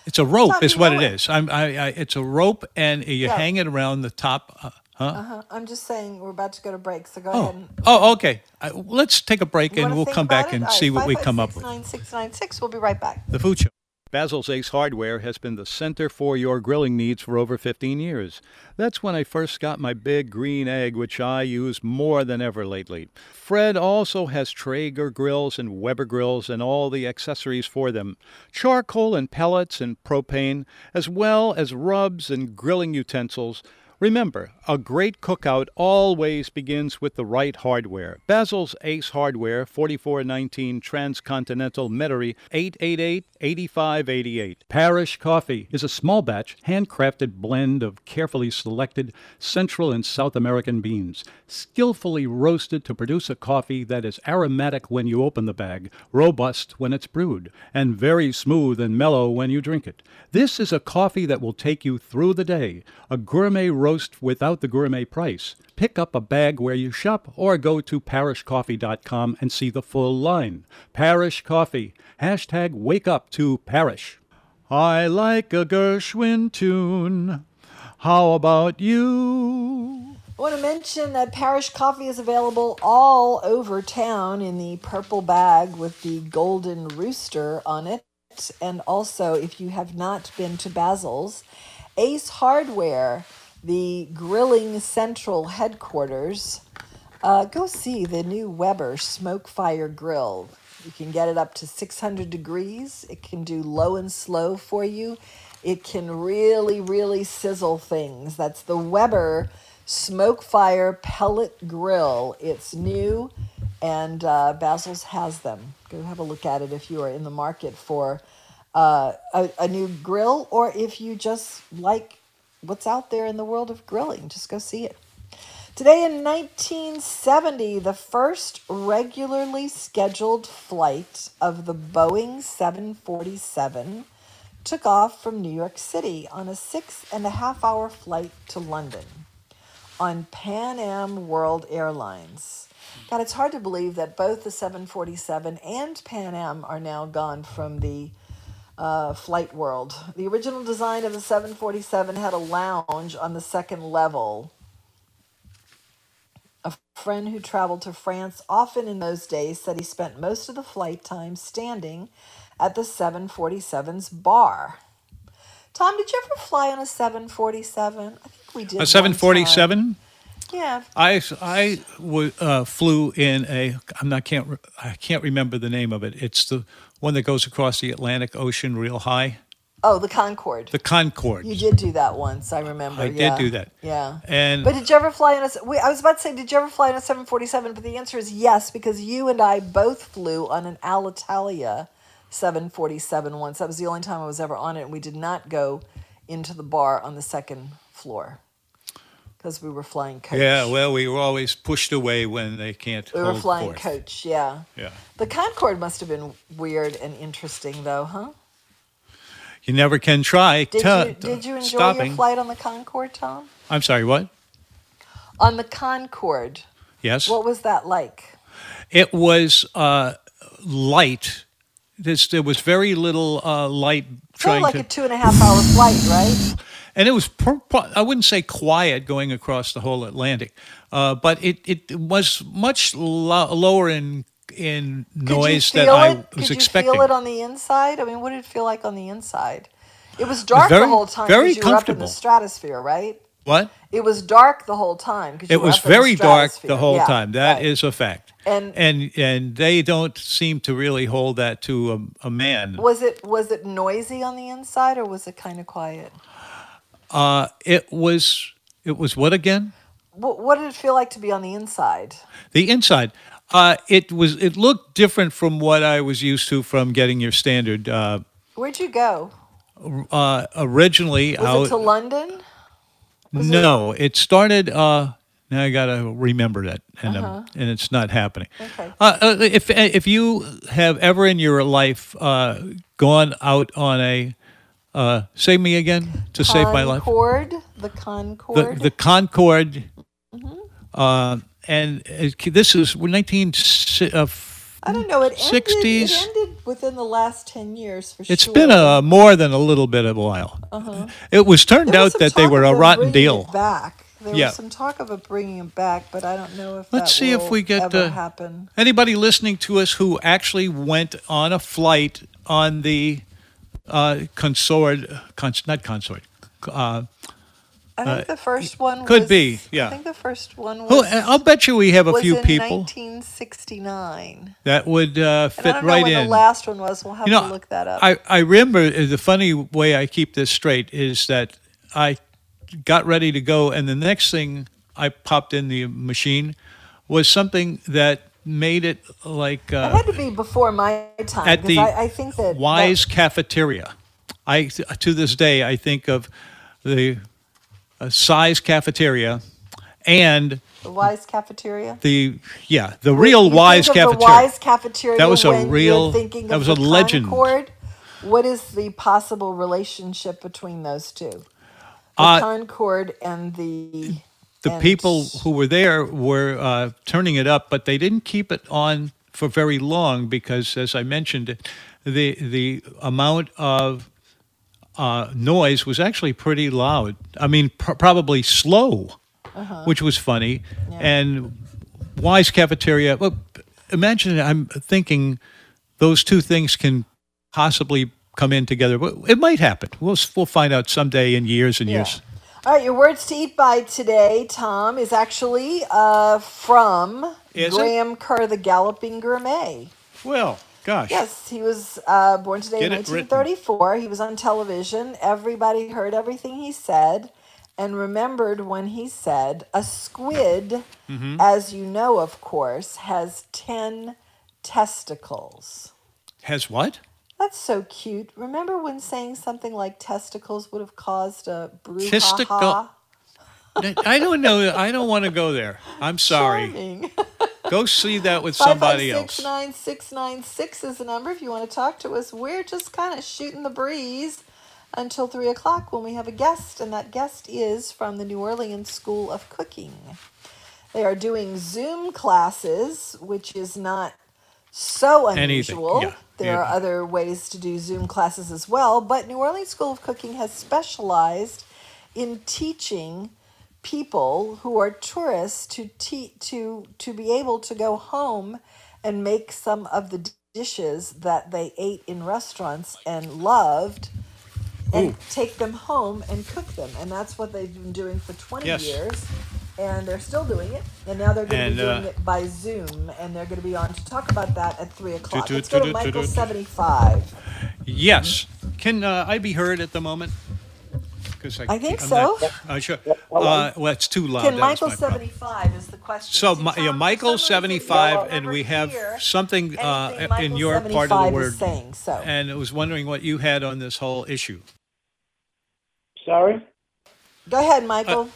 it's a rope Tom, is what it it. is. I'm, I, I, it's a rope, and you Yeah. hang it around the top. Uh, huh? Uh-huh. I'm just saying we're about to go to break, so go Oh, ahead and oh, okay. Uh, let's take a break You and we'll come back it? and All right, see what we come up with. 5569696. We'll be right back. The Food Show. Basil's Ace Hardware has been the center for your grilling needs for over 15 years. That's when I first got my big green egg, which I use more than ever lately. Fred also has Traeger grills and Weber grills and all the accessories for them charcoal and pellets and propane, as well as rubs and grilling utensils. Remember, a great cookout always begins with the right hardware. Basil's Ace Hardware, 4419 Transcontinental Metairie, 888-8588. Parish Coffee is a small batch, handcrafted blend of carefully selected Central and South American beans, skillfully roasted to produce a coffee that is aromatic when you open the bag, robust when it's brewed, and very smooth and mellow when you drink it. This is a coffee that will take you through the day, a gourmet without the gourmet price. Pick up a bag where you shop or go to parishcoffee.com and see the full line. Parish Coffee. Hashtag wake up to Parish. I like a Gershwin tune. How about you? I want to mention that Parish Coffee is available all over town in the purple bag with the golden rooster on it. And also, if you have not been to Basil's, Ace Hardware, the grilling central headquarters, uh, go see the new Weber Smoke Fire Grill. You can get it up to 600 degrees. It can do low and slow for you. It can really, really sizzle things. That's the Weber Smoke Fire Pellet Grill. It's new, and uh, Basil's has them. Go have a look at it if you are in the market for uh, a, a new grill, or if you just like what's out there in the world of grilling. Just go see it. Today in 1970, the first regularly scheduled flight of the Boeing 747 took off from New York City on a six and a half hour flight to London on Pan Am World Airlines. God, it's hard to believe that both the 747 and Pan Am are now gone from the uh, flight world. The original design of the 747 had a lounge on the second level. A friend who traveled to France often in those days said he spent most of the flight time standing at the 747's bar. Tom, did you ever fly on a 747? I think we did. A 747? Yeah. I I w- uh, flew in a I'm not can't re- I can't remember the name of it. It's the one that goes across the Atlantic Ocean real high. Oh, the Concorde. The Concorde. You did do that once, I remember. I did do that. Yeah. And But did you ever fly on a? wait, I was about to say, did you ever fly on a 747? But the answer is yes, because you and I both flew on an Alitalia 747 once. That was the only time I was ever on it, and we did not go into the bar on the second floor because we were flying coach. yeah, well, we were always pushed away when they can't we were flying forth. coach. Yeah. Yeah. The Concorde must have been weird and interesting, though, huh? You never can try. Did t- you did you enjoy stopping. your flight on the Concorde, Tom? I'm sorry. What? On the Concorde, Yes. what was that like? It was uh, light. This, there was very little uh, light Sort trying like to, a two and a half hour flight, right? And it was per, per- I wouldn't say quiet going across the whole Atlantic, uh, but it, it was much lo- lower in in noise than feel I it? was Could expecting. you feel it on the inside? I mean, what did it feel like on the inside? It was dark very- the whole time very you were up in the comfortable. stratosphere, right? what? It was dark the whole time It was very dark the whole time. That is a fact. And- and and they don't seem to really hold that to a, a man. Was it was it noisy on the inside or was it kind of quiet? Uh, it was it was what again? What, what did it feel like to be on the inside? The inside, uh, it was it looked different from what I was used to from getting your standard. Uh, Where'd you go? uh, originally, Was out, it to London? no, it started. Uh, now I gotta remember that, and Uh-huh. and it's not happening. Okay. Uh, uh, if if you have ever in your life uh, gone out on a uh, say me again to save my life. Concorde, the the Concorde. the Concorde, Mm-hmm. uh, and it, this is 19. Uh, I don't know. It ended, 60s. It ended within the last ten years for It's sure. It's been a more than a little bit of a while. Uh-huh. It was turned There out some that they were a rotten deal. Back. There Yeah. was some talk of it bringing it back, but I don't know if Let's see if we get ever uh, happen. anybody listening to us who actually went on a flight on the uh, consort, cons, not consort. Uh, I think uh, the first one could was, be, I think the first one was. Who, I'll bet you we have a was few in people 1969. that would uh, And I fit don't know right when in. the last one was. We'll have you know, to look that up. I, I remember uh, the funny way I keep this straight is that I got ready to go, and the next thing I popped in the machine was something that made it like uh, it had to be before my time at the I, I think that Wise Cafeteria. I to this day I think of the uh, size cafeteria and the Wise Cafeteria. the yeah the real Wise Cafeteria. The Wise Cafeteria. That was a real- Thinking that was a legend. Concorde, what is the possible relationship between those two? The Uh, Concorde and the. The and- people who were there were uh, turning it up, but they didn't keep it on for very long because, as I mentioned, the the amount of uh, noise was actually pretty loud. I mean, pr- probably slow, Uh-huh. which was funny. And Wise Cafeteria. Well, imagine I'm thinking those two things can possibly come in together. It might happen. We'll we'll find out someday in years and Yeah. years. All right, your words to eat by today, Tom, is actually uh, from Is it? Graham Kerr, the Galloping Gourmet. Well, gosh. Yes, he was uh, born today in Get it written. 1934. He was on television. Everybody heard everything he said and remembered when he said, A squid, Mhm. as you know, of course, has 10 testicles. Has what? That's so cute. Remember when saying something like testicles would have caused a brouhaha? Testicle. I don't know. I don't want to go there. I'm sorry. Go see that with somebody Five, five, else. six, nine, six, nine, six is the number if you want to talk to us. We're just kind of shooting the breeze until three o'clock when we have a guest, and that guest is from the New Orleans School of Cooking. They are doing Zoom classes, which is not so unusual. yeah, There yeah. are other ways to do Zoom classes as well, but New Orleans School of Cooking has specialized in teaching people who are tourists to te- to to be able to go home and make some of the dishes that they ate in restaurants and loved and Ooh. take them home and cook them and that's what they've been doing for 20 Yes. years and they're still doing it and now they're going to be doing uh, it by zoom and they're going to be on to talk about that at 3 o'clock do, let's go do, to michael do. 75 Yes. Can uh, I be heard at the moment? Because I think I'm so. Not, uh, sure. Uh, well, it's too loud. can That michael my problem. 75 is the question So, See, yeah, Michael for some reason, 75, and we have something uh, in your part of the 75 word. saying, so. And I was wondering what you had on this whole issue. Sorry? Go ahead, Michael.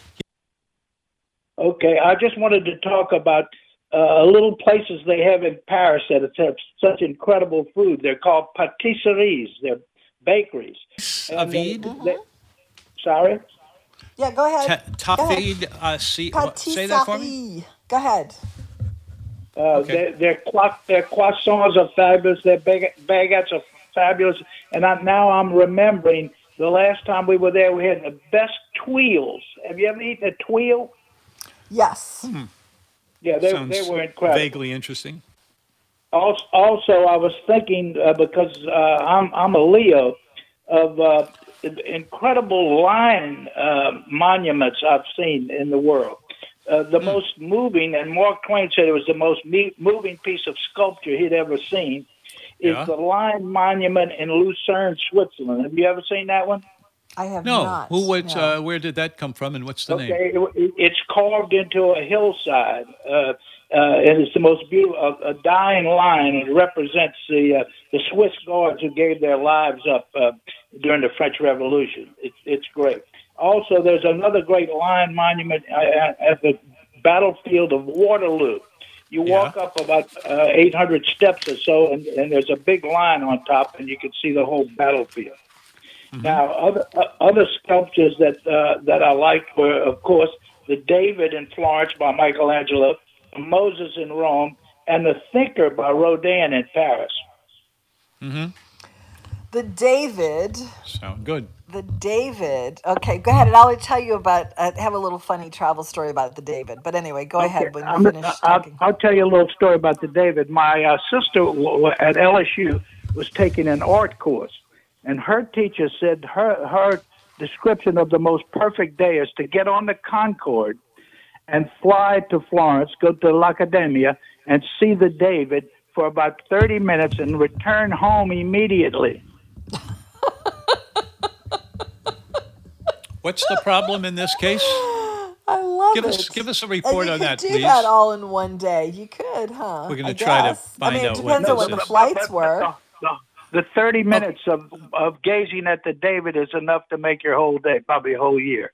Okay, I just wanted to talk about uh, little places they have in Paris that have such incredible food. They're called patisseries. They're bakeries. And they- Avid? they- sorry? yeah, go ahead. Ta- Go ahead. Tafid, uh, see, say that for me? Go ahead. Uh, Okay. their, their, their croissants are fabulous. Their baguettes are fabulous. And I, now I'm remembering the last time we were there, we had the best tuiles. Have you ever eaten a tuile? Yes. Yeah, they, they were incredible. vaguely interesting. Also, also I was thinking uh, because uh, I'm I'm a Leo of uh, incredible lion uh, monuments I've seen in the world. Uh, the most moving, and Mark Twain said it was the most me- moving piece of sculpture he'd ever seen, is Yeah. the Lion Monument in Lucerne, Switzerland. Have you ever seen that one? I have No. not. Who? What? no. Uh, where did that come from, and what's the name? Okay, it, it's carved into a hillside, uh, uh, and it's the most beautiful, a, a dying line. It represents the uh, the Swiss guards who gave their lives up uh, during the French Revolution. It's it's great. Also, there's another great lion monument uh, at the battlefield of Waterloo. You walk up about uh, 800 steps or so, and, and there's a big line on top, and you can see the whole battlefield. Now, other uh, other sculptures that uh, that I liked were, of course, the David in Florence by Michelangelo, Moses in Rome, and the Thinker by Rodin in Paris. Mm-hmm. The David. Sound good. The David. Okay, go ahead, and I'll tell you about. I have a little funny travel story about the David. But anyway, go ahead when you I'm- finish I'll, talking. I'll tell you a little story about the David. My uh, sister w- w- at LSU was taking an art course, and her teacher said her her description of the most perfect day is to get on the Concorde and fly to Florence, go to l'Accademia, and see the David for about 30 minutes and return home immediately. What's the problem in this case? I love Give it. us give us a And report you on could that, do please. that all in one day. You could, huh? We're gonna I try to guess. find I mean, out it what depends on what the flights were. The 30 minutes of, of gazing at the David is enough to make your whole day, probably a whole year.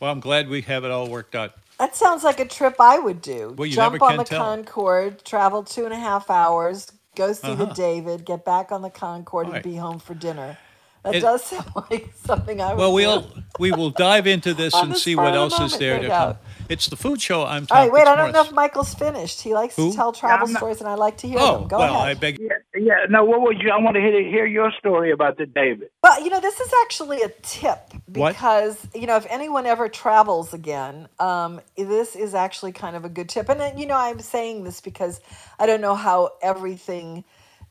Well, I'm glad we have it all worked out. That sounds like a trip I would do. Well, you Jump never on the tell. Concorde, travel two and a half hours, go see the Uh-huh. David, get back on the Concorde, Right. and be home for dinner. That It- does sound like something I would Well, do. we'll we will dive into this and see what of the else is there to doubt. come. It's the food show. I'm All right, Tom wait. I don't Fitzmorris. know if Michael's finished. He likes Who? to tell travel I'm not- stories, and I like to hear Oh, them. Go well, ahead. I beg. Yeah, yeah. No, what would you? I want to hear, hear your story about the David. Well, you know, this is actually a tip What? because, you know, if anyone ever travels again, um, this is actually kind of a good tip. And, then, you know, I'm saying this because I don't know how everything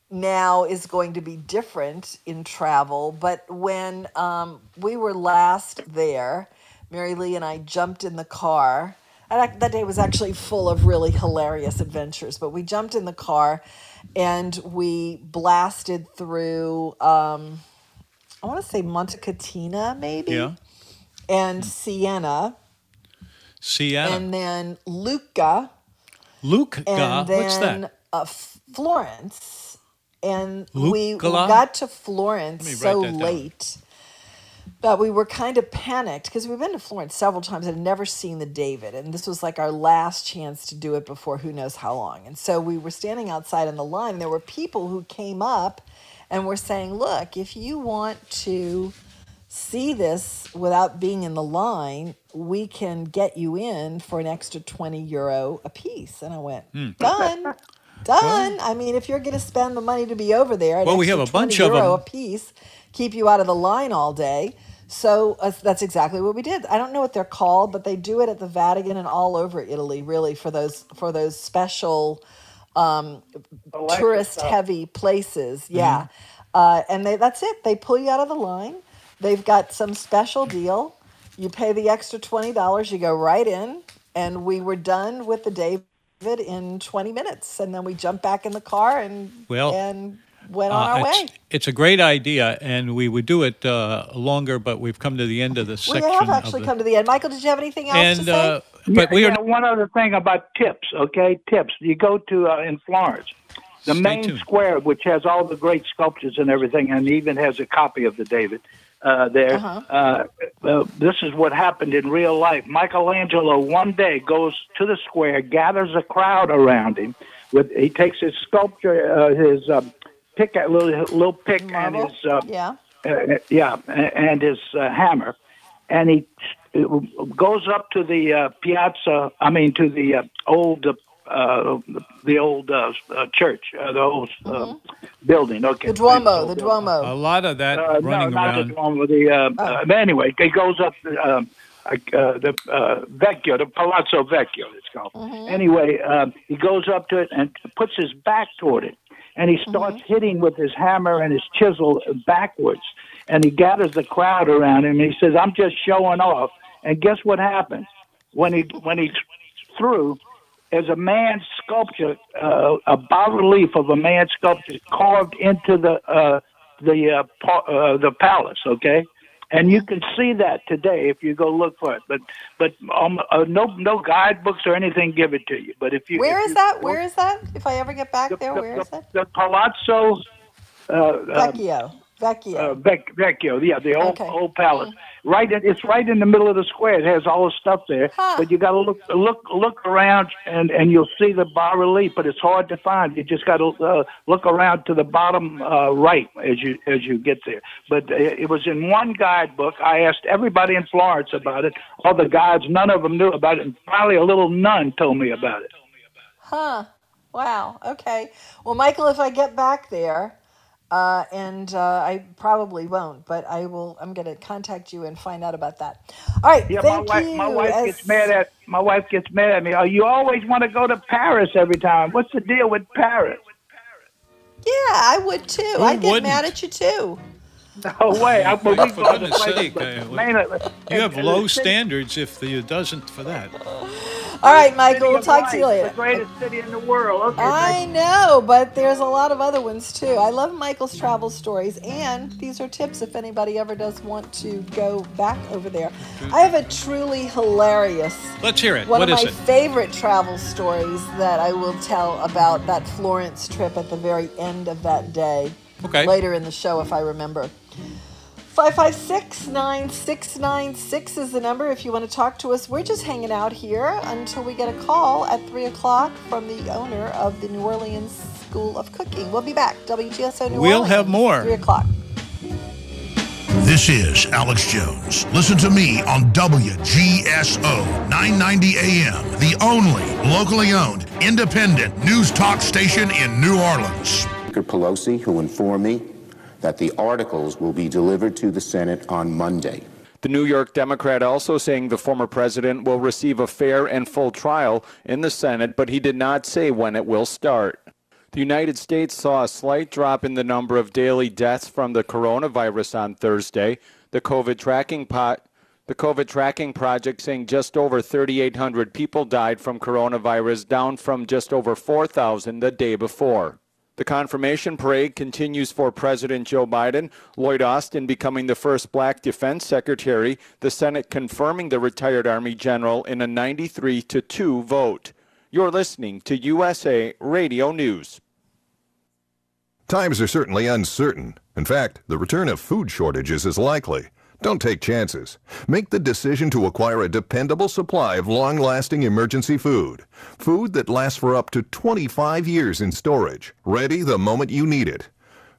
now is going to be different in travel. But when um, we were last there, Mary Lee and I jumped in the car. And that- that day was actually full of really hilarious adventures. But we jumped in the car and we blasted through. Um, I want to say Montecatini, maybe, Yeah. and Siena, Sienna. and then Lucca, Luke. and What's then that? uh, Florence. And we, we got to Florence so late down. That we were kind of panicked because we've been to Florence several times and never seen the David. And this was like our last chance to do it before who knows how long. And so we were standing outside in the line, and there were people who came up and were saying, Look, if you want to see this without being in the line, we can get you in for an extra 20 euro a piece. And I went, Hmm. Done. Done. I mean, if you're going to spend the money to be over there, Well, we have a bunch of euro a piece, keep you out of the line all day. So uh, that's exactly what we did. I don't know what they're called, but they do it at the Vatican and all over Italy, really, for those for those special um, tourist heavy places. Yeah, uh, and they, that's it. They pull you out of the line. They've got some special deal. You pay the extra twenty dollars. You go right in, and we were done with the David in twenty minutes, and then we jumped back in the car and Well, and went on Uh, our it's, way. it's a great idea, and we would do it uh, longer, but we've come to the end of the We section. have actually the- come to the end. Michael, did you have anything else and to say? uh, but we yeah, are one other thing about tips. Okay, tips. You go to uh, in Florence, the Stay main tuned. square, which has all the great sculptures and everything, and even has a copy of the David. Uh, there, Uh-huh. uh uh, this is what happened in real life. Michelangelo one day goes to the square, gathers a crowd around him. With he takes his sculpture, uh, his pick, little little pick, and his uh, yeah. uh, yeah, and his uh, hammer, and he uh, goes up to the uh, piazza. I mean, to the uh, old, uh, the old uh, uh, church, uh, the old uh, building. Okay, Mm-hmm. The Duomo, the Duomo. a lot of that Uh, no, running not around. the Duomo. The uh, Oh. uh, anyway, he goes up um, uh, the uh, Vecchio, the Palazzo Vecchio. It's called. Mm-hmm. Anyway, um, he goes up to it and puts his back toward it, and he starts Mm-hmm. hitting with his hammer and his chisel backwards. And he gathers the crowd around him. And he says, "I'm just showing off." And guess what happens when he when he's through? There's a man's sculpture, uh, a bas relief of a man's sculpture carved into the uh, the uh, pa- uh, the palace. Okay, and you can see that today if you go look for it. But but um, uh, no no guidebooks or anything give it to you. But if you Where if is you that? Where is that? If I ever get back there, where is that? the Palazzo uh, uh, Vecchio. Vecchio. uh, Vecchio, yeah, the old Okay. old palace. Right, it's right in the middle of the square. It has all the stuff there, but you got to look look look around, and and you'll see the bas relief. But it's hard to find. You just got to uh, look around to the bottom uh, right as you as you get there. But it, it was in one guidebook. I asked everybody in Florence about it. All the guides, none of them knew about it. And finally, a little nun told me about it. Huh. Wow. Okay. Well, Michael, if I get back there, uh, and uh, I probably won't, but I will. I'm going to contact you and find out about that. All right. Yeah, thank my wife, you. my wife As- gets mad at my wife gets mad at me. Oh, you always want to go to Paris every time. What's the deal with Paris? Yeah, I would too. Who I'd get wouldn't? mad at you too. No way. I, but we For go goodness sake, but You have low and the city- standards if it doesn't for that. All right, Michael. We'll of talk to you later. The greatest city in the world. Okay, I thank know, but there's a lot of other ones too. I love Michael's travel stories, and these are tips if anybody ever does want to go back over there. I have a truly hilarious Let's hear it. one What of my it? favorite travel stories that I will tell about that Florence trip at the very end of that day. Okay. Later in the show, if I remember. 556 9696 is the number if you want to talk to us. We're just hanging out here until we get a call at 3 o'clock from the owner of the New Orleans School of Cooking. We'll be back. WGSO New Orleans. We'll have more. 3 o'clock. This is Alex Jones. Listen to me on WGSO 990 AM, the only locally owned independent news talk station in New Orleans. Speaker Pelosi, who informed me that the articles will be delivered to the Senate on Monday. The New York Democrat also saying the former president will receive a fair and full trial in the Senate, but he did not say when it will start. The United States saw a slight drop in the number of daily deaths from the coronavirus on Thursday. The COVID tracking pot the COVID tracking project saying just over 3,800 people died from coronavirus, down from just over 4,000 the day before. The confirmation parade continues for President Joe Biden, Lloyd Austin becoming the first black defense secretary, the Senate confirming the retired Army general in a 93 to 2 vote. You're listening to USA Radio News. Times are certainly uncertain. In fact, the return of food shortages is likely. Don't take chances. Make the decision to acquire a dependable supply of long lasting emergency food. Food that lasts for up to 25 years in storage, ready the moment you need it.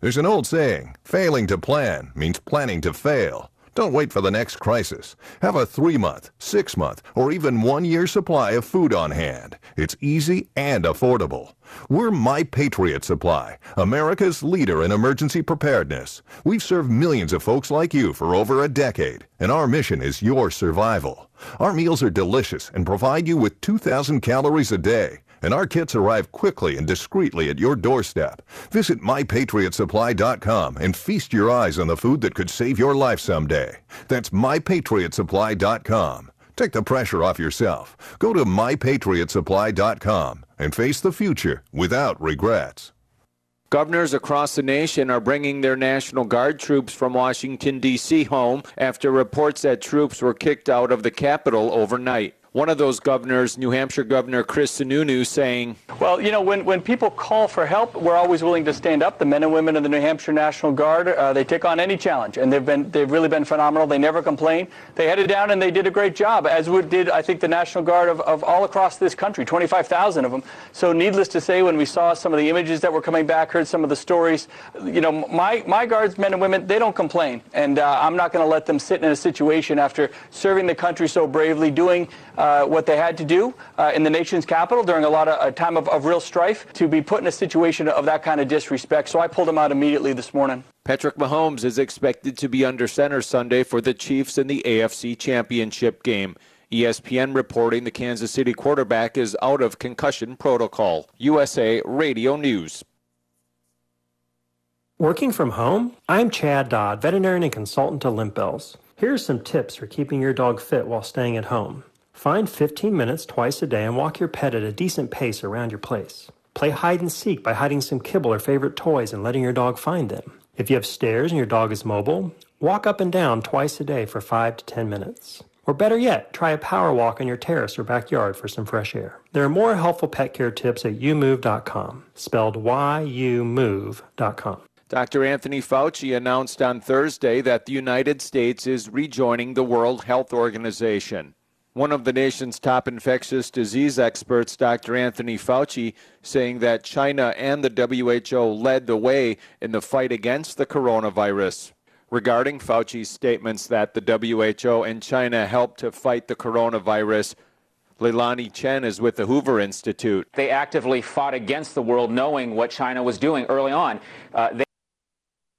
There's an old saying failing to plan means planning to fail. Don't wait for the next crisis. Have a three month, six month, or even one year supply of food on hand. It's easy and affordable. We're My Patriot Supply, America's leader in emergency preparedness. We've served millions of folks like you for over a decade, and our mission is your survival. Our meals are delicious and provide you with 2,000 calories a day. And our kits arrive quickly and discreetly at your doorstep. Visit mypatriotsupply.com and feast your eyes on the food that could save your life someday. That's mypatriotsupply.com. Take the pressure off yourself. Go to mypatriotsupply.com and face the future without regrets. Governors across the nation are bringing their National Guard troops from Washington, D.C. home after reports that troops were kicked out of the Capitol overnight. One of those governors, New Hampshire Governor Chris Sununu, saying, Well, you know, when, when people call for help, we're always willing to stand up. The men and women of the New Hampshire National Guard, uh, they take on any challenge, and they've been they've really been phenomenal. They never complain. They headed down and they did a great job, as would did I think the National Guard of, of all across this country, 25,000 of them. So, needless to say, when we saw some of the images that were coming back, heard some of the stories, you know, my my guards, men and women, they don't complain, and uh, I'm not going to let them sit in a situation after serving the country so bravely, doing uh, what they had to do uh, in the nation's capital during a lot of a time of, of real strife to be put in a situation of that kind of disrespect. So I pulled them out immediately this morning. Patrick Mahomes is expected to be under center Sunday for the Chiefs in the AFC Championship game. ESPN reporting the Kansas City quarterback is out of concussion protocol. USA Radio News. Working from home? I'm Chad Dodd, veterinarian and consultant to Lintbells. Here are some tips for keeping your dog fit while staying at home. Find 15 minutes twice a day and walk your pet at a decent pace around your place. Play hide and seek by hiding some kibble or favorite toys and letting your dog find them. If you have stairs and your dog is mobile, Walk up and down twice a day for 5 to 10 minutes. Or better yet, try a power walk on your terrace or backyard for some fresh air. There are more helpful pet care tips at yumove.com, spelled Y-U-Move.com. Dr. Anthony Fauci announced on Thursday that the United States is rejoining the World Health Organization. One of the nation's top infectious disease experts, Dr. Anthony Fauci, saying that China and the WHO led the way in the fight against the coronavirus. Regarding Fauci's statements that the WHO and China helped to fight the coronavirus, Lanhee Chen is with the Hoover Institute. They actively fought against the world knowing what China was doing early on. Uh,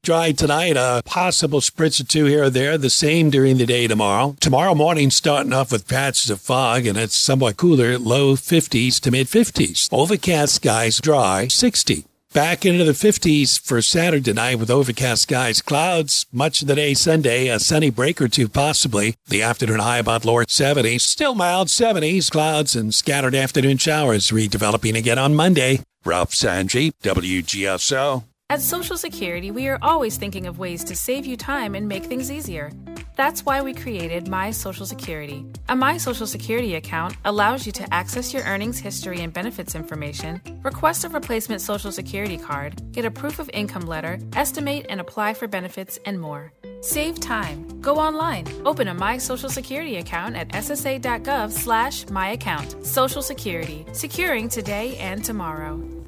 Dry tonight, a possible spritz or two here or there, the same during the day tomorrow. Tomorrow morning, starting off with patches of fog, and it's somewhat cooler, low 50s to mid 50s. Overcast skies, dry, 60. Back into the 50s for Saturday night with overcast skies, clouds, much of the day Sunday, a sunny break or two possibly. The afternoon high about lower 70s, still mild 70s, clouds and scattered afternoon showers redeveloping again on Monday. Ralph Sanji, WGSO. At Social Security, we are always thinking of ways to save you time and make things easier. That's why we created My Social Security. A My Social Security account allows you to access your earnings history and benefits information, request a replacement Social Security card, get a proof of income letter, estimate and apply for benefits, and more. Save time. Go online. Open a My Social Security account at ssa.gov slash my account. Social Security. Securing today and tomorrow.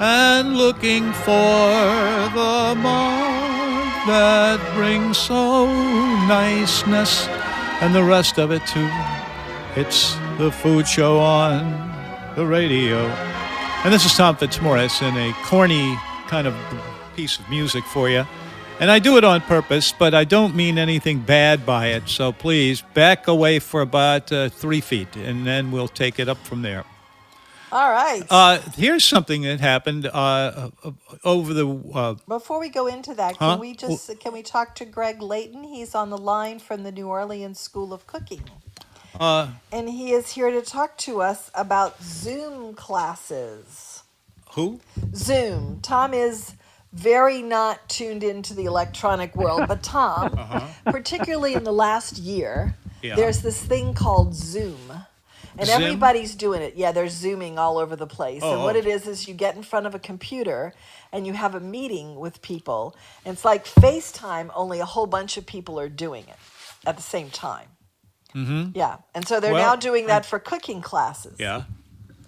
And looking for the mark that brings so niceness and the rest of it too. It's the food show on the radio. And this is Tom Fitzmorris in a corny kind of piece of music for you. And I do it on purpose, but I don't mean anything bad by it. So please back away for about uh, three feet, and then we'll take it up from there. All right. Uh, here's something that happened uh, uh, over the. Uh, Before we go into that, Huh? can we just can we talk to Greg Layton? He's on the line from the New Orleans School of Cooking, uh, and he is here to talk to us about Zoom classes. who? Zoom. Tom is very not tuned into the electronic world, but Tom, Uh-huh. particularly in the last year, Yeah. there's this thing called Zoom. And Zoom? everybody's doing it. Yeah, they're zooming all over the place. and Oh, what oh. it is is you get in front of a computer and you have a meeting with people. And it's like FaceTime, only a whole bunch of people are doing it at the same time. Mm-hmm. Yeah. And so they're Well, now doing that for cooking classes. Yeah.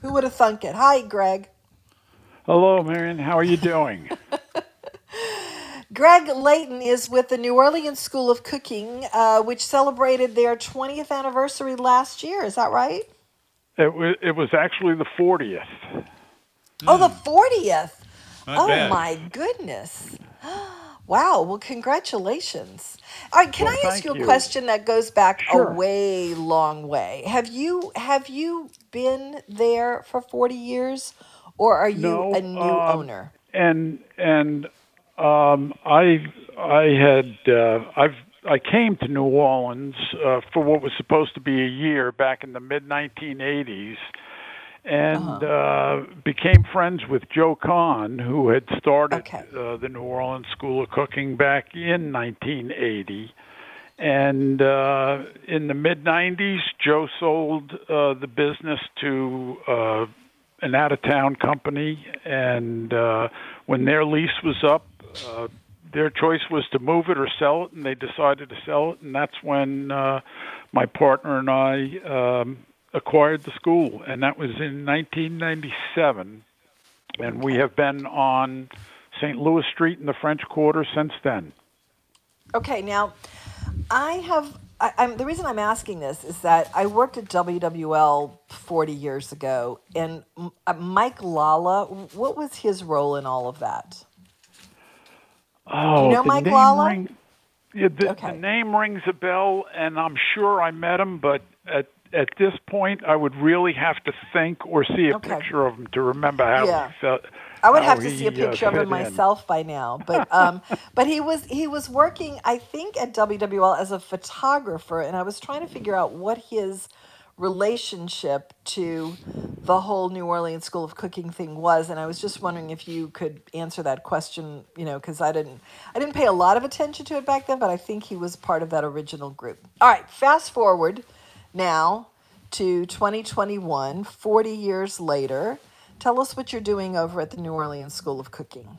Who would have thunk it? Hi, Greg. Hello, Marion. How are you doing? Greg Layton is with the New Orleans School of Cooking, uh, which celebrated their 20th anniversary last year. Is that right? it was it was actually the 40th. Oh, the 40th. Not oh, bad. my goodness. Wow. Well, congratulations. All right, can Well, I ask you a you. question that goes back Sure. a way long way? Have you have you been there for 40 years or are you No, a new um, owner? And and um, I I had uh, I've I came to New Orleans uh, for what was supposed to be a year back in the mid 1980s, and uh became friends with Joe Cahn, who had started uh, the New Orleans School of Cooking back in 1980. And uh, in the mid 90s, Joe sold uh, the business to uh, an out of town company. And uh, when their lease was up, uh, their choice was to move it or sell it, and they decided to sell it. And that's when uh, my partner and I um, acquired the school, and that was in 1997. And we have been on St. Louis Street in the French Quarter since then. Okay, now I have. I, the reason I'm asking this is that I worked at WWL 40 years ago, and uh, Mike Lala. What was his role in all of that? Oh, you know the Mike name Lala? ring- yeah, the, the name rings a bell, and I'm sure I met him, but at at this point, I would really have to think or see a picture of him to remember how Yeah. he felt, I would have to see a uh, picture of him in. myself by now, but um, but he was he was working, I think, at WWL as a photographer, and I was trying to figure out what his relationship to the whole New Orleans School of Cooking thing was, and I was just wondering if you could answer that question, you know, because I didn't I didn't pay a lot of attention to it back then, but I think he was part of that original group. All right, fast forward now to 2021, 40 years later. Tell us what you're doing over at the New Orleans School of Cooking.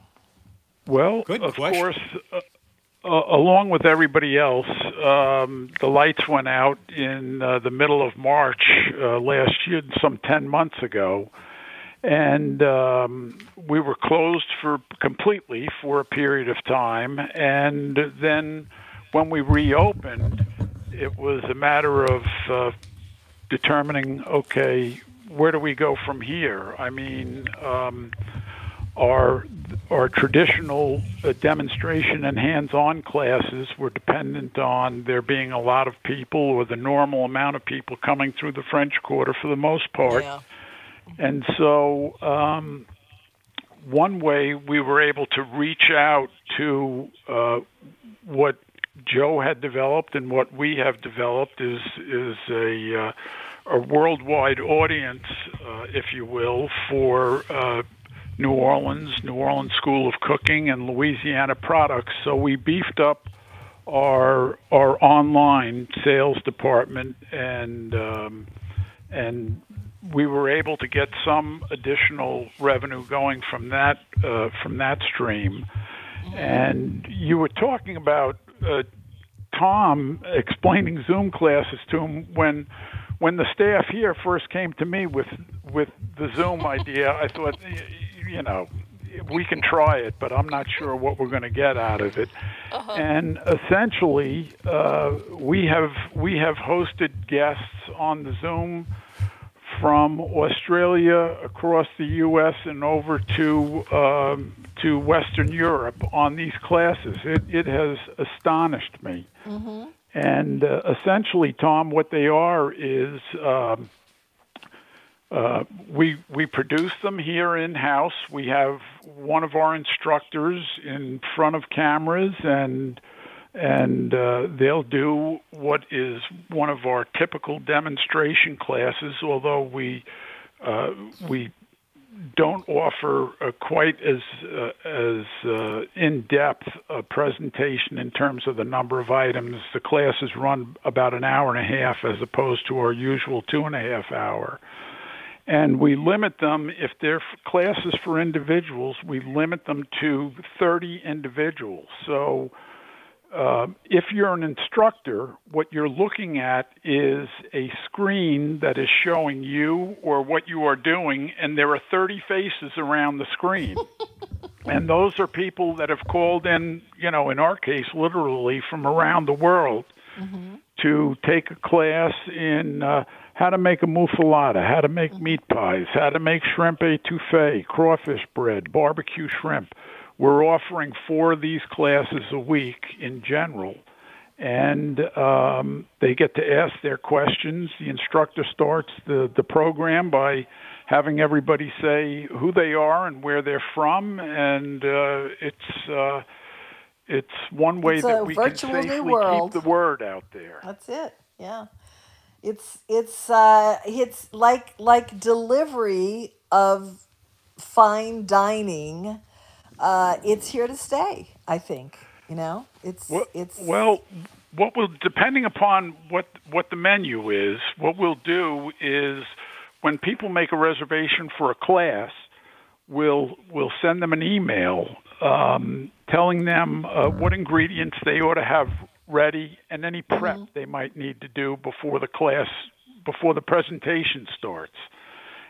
Well, Good of course, uh, uh, along with everybody else, um, the lights went out in uh, the middle of March uh, last year, some 10 months ago. And um, we were closed for completely for a period of time. And then when we reopened, it was a matter of uh, determining okay, where do we go from here? I mean, um, our our traditional uh, demonstration and hands-on classes were dependent on there being a lot of people or the normal amount of people coming through the French Quarter for the most part. Yeah. And so, um, one way we were able to reach out to uh, what Joe had developed and what we have developed is is a uh, a worldwide audience, uh, if you will, for uh, New Orleans, New Orleans School of Cooking, and Louisiana products. So we beefed up our our online sales department, and um, and we were able to get some additional revenue going from that uh, from that stream. And you were talking about uh, Tom explaining Zoom classes to him when when the staff here first came to me with with the Zoom idea. I thought, you know, we can try it, but I'm not sure what we're going to get out of it. And essentially, uh, we have we have hosted guests on the Zoom from Australia across the U.S. and over to um, to Western Europe on these classes. It it has astonished me. And uh, essentially, Tom, what they are is um, uh, we we produce them here in house. We have one of our instructors in front of cameras, and and uh, they'll do what is one of our typical demonstration classes. Although we uh, we don't offer quite as uh, as uh, in depth a presentation in terms of the number of items. The classes run about an hour and a half as opposed to our usual two and a half hour. And we limit them, if they're classes for individuals, we limit them to 30 individuals. So uh, if you're an instructor, what you're looking at is a screen that is showing you or what you are doing, and there are 30 faces around the screen. and those are people that have called in, you know, in our case, literally from around the world to take a class in uh, how to make a muffalata, how to make meat pies, how to make shrimp etouffee, crawfish bread, barbecue shrimp. We're offering four of these classes a week in general, and um, they get to ask their questions. The instructor starts the, the program by having everybody say who they are and where they're from, and uh, it's uh, it's one way It's that we can safely world. keep the word out there. That's it. Yeah. It's it's uh it's like like delivery of fine dining. Uh it's here to stay, I think. You know? It's Well, it's well, what will depending upon what what the menu is, what we'll do is when people make a reservation for a class, we'll we'll send them an email um, telling them uh, what ingredients they ought to have ready and any prep they might need to do before the class before the presentation starts.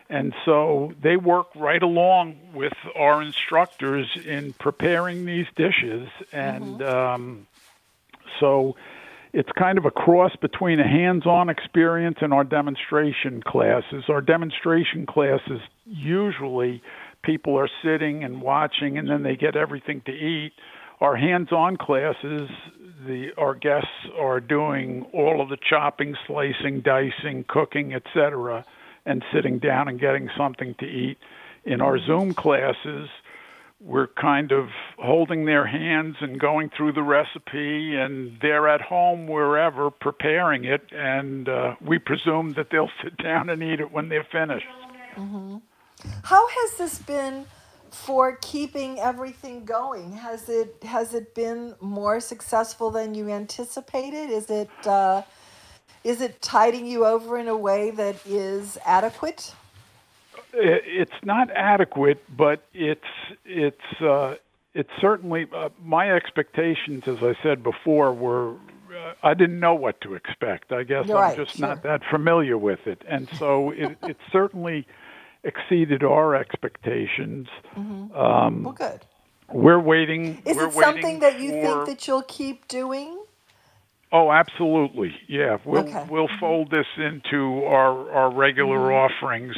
And so they work right along with our instructors in preparing these dishes. And um, so it's kind of a cross between a hands on experience and our demonstration classes. Our demonstration classes usually people are sitting and watching and then they get everything to eat. Our hands on classes, the our guests are doing all of the chopping, slicing, dicing, cooking, etc., and sitting down and getting something to eat. in our Zoom classes, we're kind of holding their hands and going through the recipe, and they're at home wherever preparing it, and uh, we presume that they'll sit down and eat it when they're finished. hmm How has this been for keeping everything going? Has it has it been more successful than you anticipated? Is it uh, is it tiding you over in a way that is adequate? It's not adequate, but it's it's uh, it's certainly uh, my expectations, as I said before, were. Uh, I didn't know what to expect. I guess You're I'm right, just sure. not that familiar with it, and so it, it certainly exceeded our expectations. Mhm. Um, well, good. We're waiting. Is we're it something waiting that you for, think that you'll keep doing? Oh, absolutely. Yeah, we'll Okay. we'll fold this into our our regular Mhm. offerings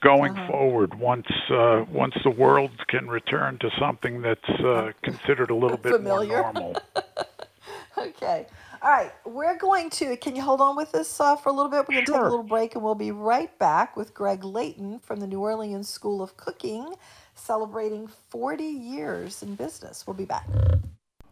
going Uh-huh. forward once uh, once the world can return to something that's uh, considered a little bit Familiar. more normal. Okay. All right. We're going to. Can you hold on with us uh, for a little bit? We're going to take a little break, and we'll be right back with Greg Layton from the New Orleans School of Cooking, celebrating 40 years in business. We'll be back.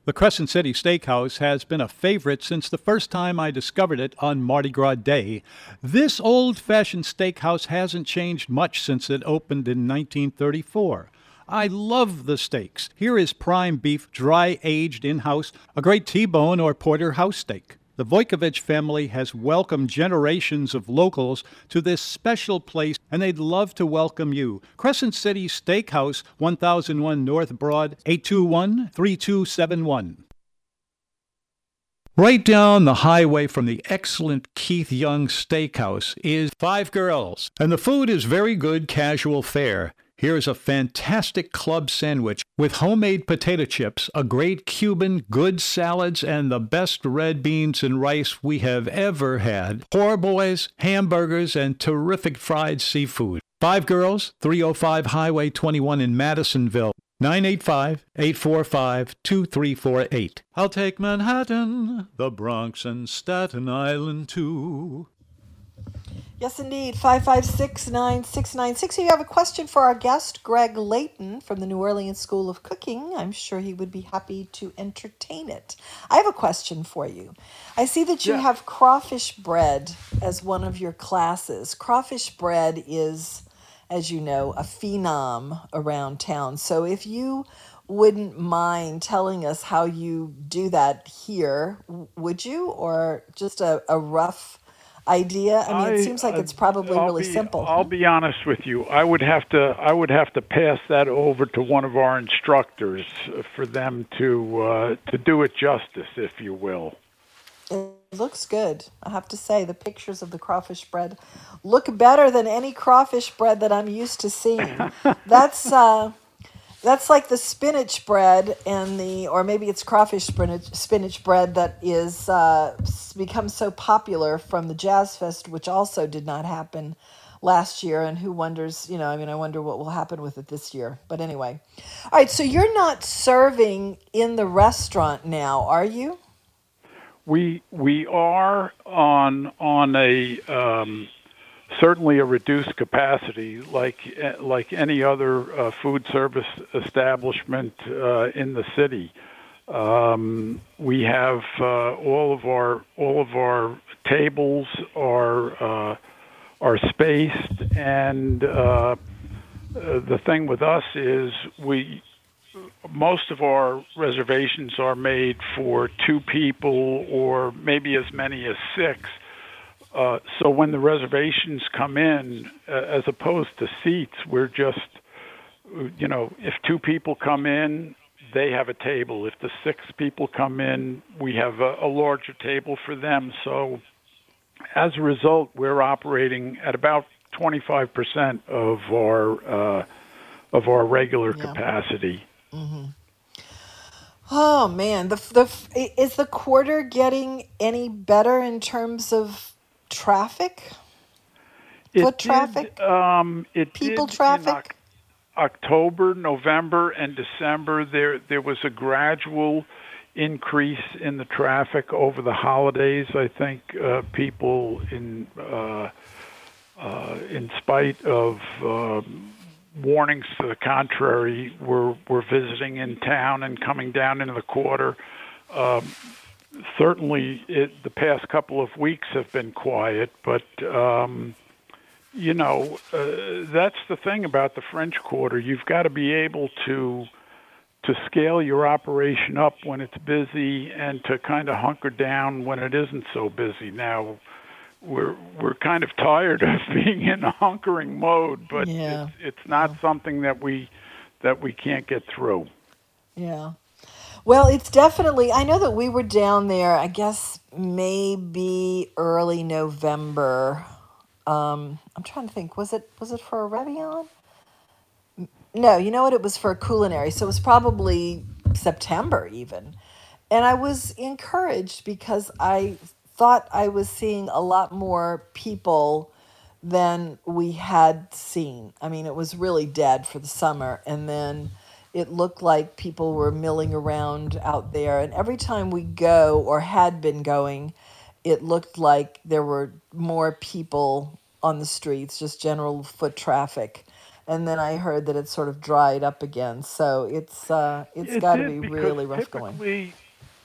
The Crescent City Steakhouse has been a favorite since the first time I discovered it on Mardi Gras Day. This old fashioned steakhouse hasn't changed much since it opened in 1934. I love the steaks. Here is prime beef, dry aged in house, a great T bone or porterhouse steak. The Vojkovich family has welcomed generations of locals to this special place, and they'd love to welcome you. Crescent City Steakhouse, 1001 North Broad, 821 3271. Right down the highway from the excellent Keith Young Steakhouse is Five Girls, and the food is very good casual fare. Here's a fantastic club sandwich with homemade potato chips, a great Cuban, good salads, and the best red beans and rice we have ever had. Poor boys, hamburgers, and terrific fried seafood. Five Girls, 305 Highway 21 in Madisonville. 985 845 2348. I'll take Manhattan, the Bronx, and Staten Island too. Yes, indeed. 556 9696. If you have a question for our guest, Greg Layton from the New Orleans School of Cooking, I'm sure he would be happy to entertain it. I have a question for you. I see that you Yeah. have crawfish bread as one of your classes. Crawfish bread is, as you know, a phenom around town. So if you wouldn't mind telling us how you do that here, would you? Or just a, a rough idea? I mean, it seems like uh, it's probably I'll really be- simple. I'll be honest with you. I would have to I would have to pass that over to one of our instructors uh, for them to uh, to do it justice, if you will. It looks good. I have to say, the pictures of the crawfish bread look better than any crawfish bread that I'm used to seeing. That's uh, that's like the spinach bread and the, or maybe it's crawfish spinach spinach bread that is uh, become so popular from the Jazz Fest, which also did not happen last year. And who wonders? You know, I mean, I wonder what will happen with it this year. But anyway, all right. So you're not serving in the restaurant now, are you? We we are on on a um, certainly a reduced capacity, like like any other uh, food service establishment uh, in the city. Um, we have uh, all of our all of our tables are uh, are spaced, and uh, the thing with us is we most of our reservations are made for two people or maybe as many as six. Uh, so when the reservations come in, uh, as opposed to seats, we're just, you know, if two people come in, they have a table. If the six people come in, we have a, a larger table for them. So as a result, we're operating at about 25% of our uh, of our regular capacity. hmm Oh man, the the is the quarter getting any better in terms of traffic, It foot did, traffic, um, it people did traffic? Oc- October, November, and December. There there was a gradual increase in the traffic over the holidays. I think uh, people in uh, uh, in spite of um warnings to the contrary were were visiting in town and coming down into the quarter. Um, certainly, it, the past couple of weeks have been quiet, but um, you know uh, that's the thing about the French Quarter. You've got to be able to to scale your operation up when it's busy and to kind of hunker down when it isn't so busy. Now, we're we're kind of tired of being in a hunkering mode, but Yeah. it's, it's not something that we that we can't get through. Yeah. Well, it's definitely. I know that we were down there. I guess maybe early November. Um, I'm trying to think. Was it was it for a Reveillon? No, you know what? It was for a culinary, so it was probably September even. And I was encouraged because I thought I was seeing a lot more people than we had seen. I mean, it was really dead for the summer. And then it looked like people were milling around out there. And every time we go or had been going, it looked like there were more people on the streets, just general foot traffic. And then I heard that it sort of dried up again. So it's uh, it's It got to did be because really rough going. typically,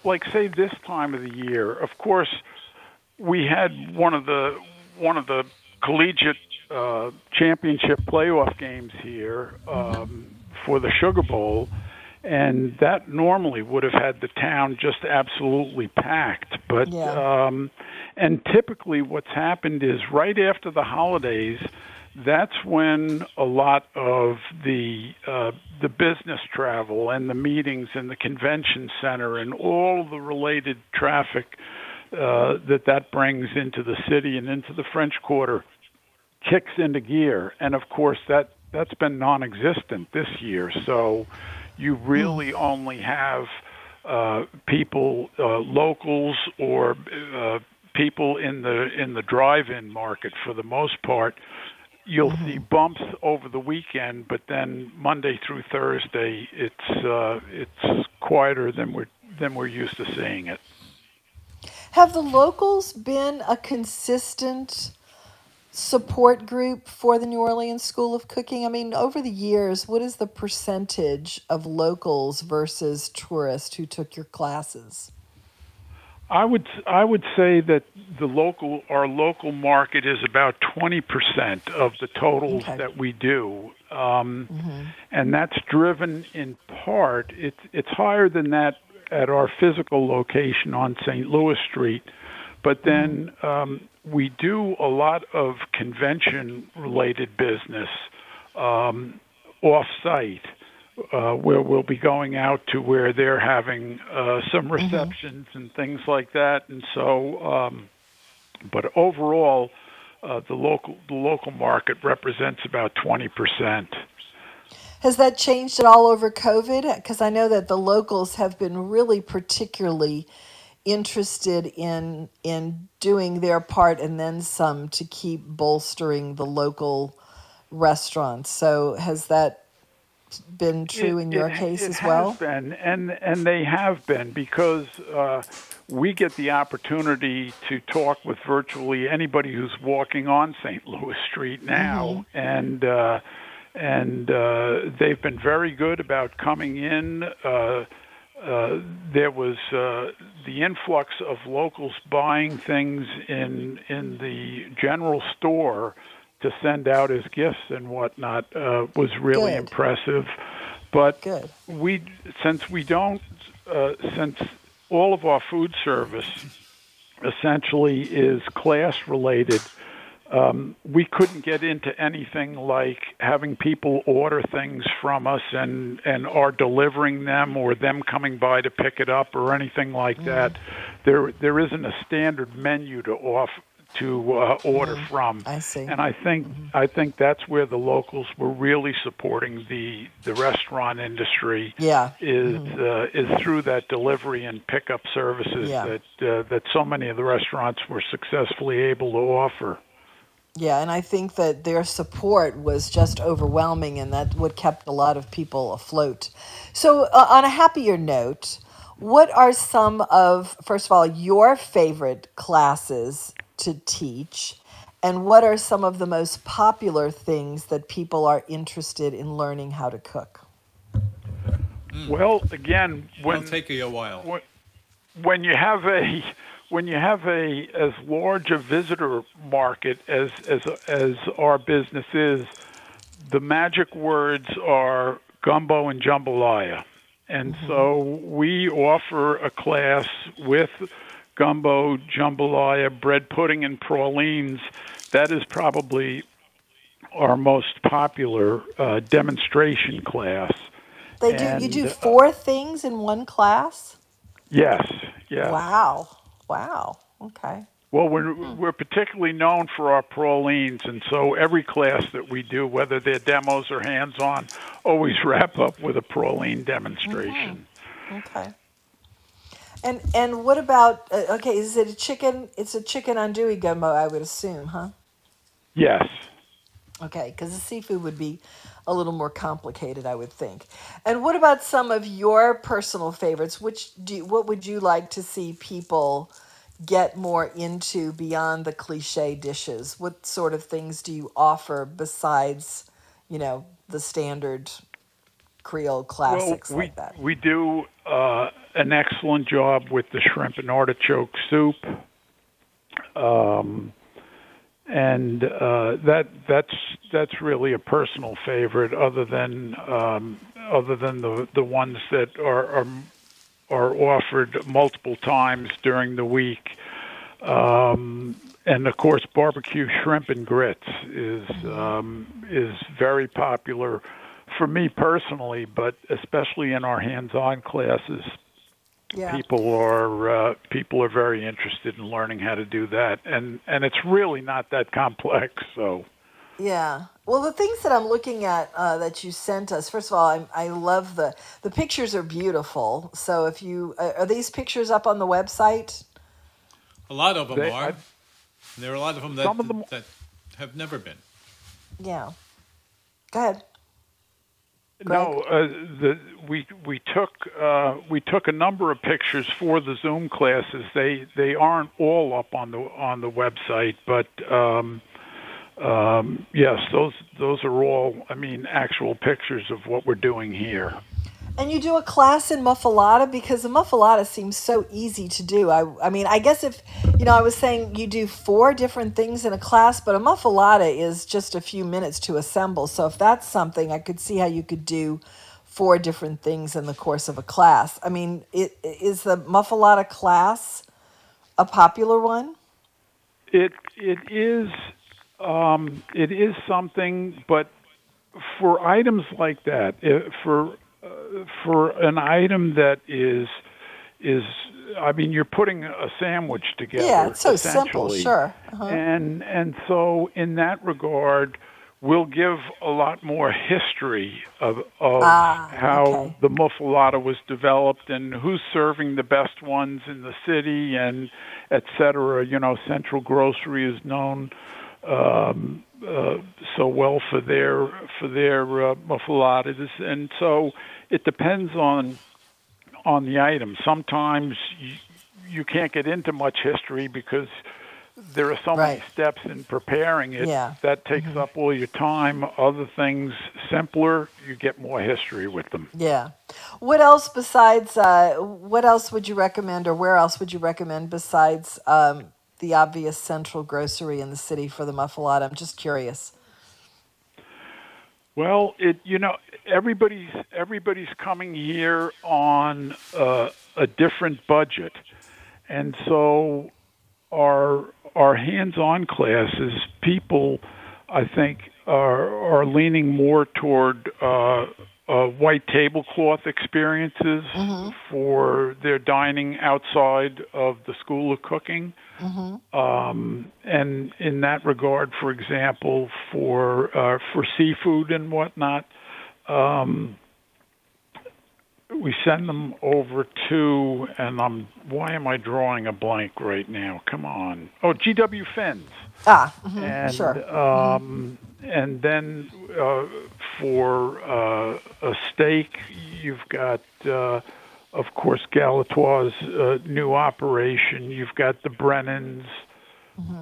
like say this time of the year, of course, we had one of the one of the collegiate uh, championship playoff games here um, for the Sugar Bowl, and that normally would have had the town just absolutely packed. But um, and typically, what's happened is right after the holidays that's when a lot of the uh, the business travel and the meetings and the convention center and all the related traffic uh, that that brings into the city and into the French Quarter kicks into gear. And of course, that that's been non-existent this year. So you really only have uh, people, uh, locals, or uh, people in the in the drive-in market for the most part you'll see bumps over the weekend, but then Monday through Thursday, it's uh, it's quieter than we're than we're used to seeing it. Have the locals been a consistent support group for the New Orleans School of Cooking? I mean, over the years, what is the percentage of locals versus tourists who took your classes? I would I would say that the local our local market is about twenty percent of the totals that we do, um, and that's driven in part. It's it's higher than that at our physical location on St. Louis Street, but then um, we do a lot of convention related business um, off site. Uh, where we'll be going out to where they're having uh, some receptions and things like that, and so. Um, but overall, uh, the local the local market represents about twenty percent. Has that changed at all over COVID? Because I know that the locals have been really particularly interested in in doing their part and then some to keep bolstering the local restaurants. So has that been true in your it, case it as well? been, and and they have been because uh, we get the opportunity to talk with virtually anybody who's walking on St. Louis Street now, and uh, and uh, they've been very good about coming in. Uh, uh, there was uh, the influx of locals buying things in in the general store to send out as gifts and whatnot uh, was really Good. impressive. But we, since we don't, uh, since all of our food service essentially is class related, um, we couldn't get into anything like having people order things from us and and are delivering them or them coming by to pick it up or anything like that. There there isn't a standard menu to off to uh, order from. I see. And I think I think that's where the locals were really supporting the the restaurant industry. Yeah. Is uh, is through that delivery and pickup services Yeah. that uh, that so many of the restaurants were successfully able to offer. Yeah, and I think that their support was just overwhelming, and that what kept a lot of people afloat. So, uh, on a happier note, what are some of, first of all, your favorite classes to teach? And what are some of the most popular things that people are interested in learning how to cook? Well, again, when It'll take you a while. when, when you have a when you have a as large a visitor market as as as our business is, the magic words are gumbo and jambalaya. And so we offer a class with gumbo, jambalaya, bread pudding, and pralines. That is probably our most popular uh, demonstration class. They do. You do And, uh, four things in one class. Yes, yeah. Wow. Wow. Okay. Well, we're we're particularly known for our pralines, and so every class that we do, whether they're demos or hands-on, always wrap up with a praline demonstration. Okay. And and what about uh, okay? Is it a chicken? It's a chicken andouille gumbo, I would assume, huh? Yes. Okay, because the seafood would be a little more complicated, I would think. And what about some of your personal favorites? Which do you, what would you like to see people get more into beyond the cliche dishes? What sort of things do you offer besides, you know, the standard Creole classics well, we like that? we do uh, an excellent job with the shrimp and artichoke soup. Um, and uh, that that's that's really a personal favorite. Other than um, other than the the ones that are are, are offered multiple times during the week, um, and of course barbecue shrimp and grits is um, is very popular for me personally, but especially in our hands-on classes Yeah. people are uh, people are very interested in learning how to do that, and and it's really not that complex. So Yeah. Well, the things that I'm looking at uh, that you sent us. First of all, I, I love the the pictures are beautiful. So if you uh, are these pictures up on the website? A lot of them They- are. I- there are a lot of them that, of them- that have never been. Yeah. Go ahead. No, uh, the we we took uh, we took a number of pictures for the Zoom classes. They they aren't all up on the on the website, but. Um, um, yes, those those are all. I mean, actual pictures of what we're doing here. And you do a class in muffalata because the muffalata seems so easy to do. I, I mean, I guess if, you know, I was saying you do four different things in a class, but a muffalata is just a few minutes to assemble. So if that's something, I could see how you could do four different things in the course of a class. I mean, it, is the muffalata class a popular one? It it is um, it is something, but for items like that, for for an item that is is I mean you're putting a sandwich together. Yeah, it's so simple, sure. Uh-huh. And and so in that regard, we'll give a lot more history of of Ah, how okay. the muffalata was developed and who's serving the best ones in the city and et cetera. You know, Central Grocery is known um, uh, so well for their for their uh, muffaladas, and so it depends on on the item. Sometimes you, you can't get into much history because there are so many steps in preparing it Yeah. that takes up all your time. Other things simpler, you get more history with them. Yeah. What else besides, uh, what else would you recommend or where else would you recommend besides um, the obvious central grocery in the city for the muffalata? I'm just curious. Well, it you know everybody's everybody's coming here on uh, a different budget, and so our our hands-on classes, people, I think, are are leaning more toward uh, uh, white tablecloth experiences for their dining outside of the school of cooking. Mm-hmm. Um, and in that regard, for example, for uh, for seafood and whatnot, um, we send them over to, and I'm why am I drawing a blank right now? Come on, oh GW Fins, Ah, mhm, and sure. um, and then uh, for uh, a steak, you've got. Of course, Galatoire's uh, new operation. You've got the Brennans,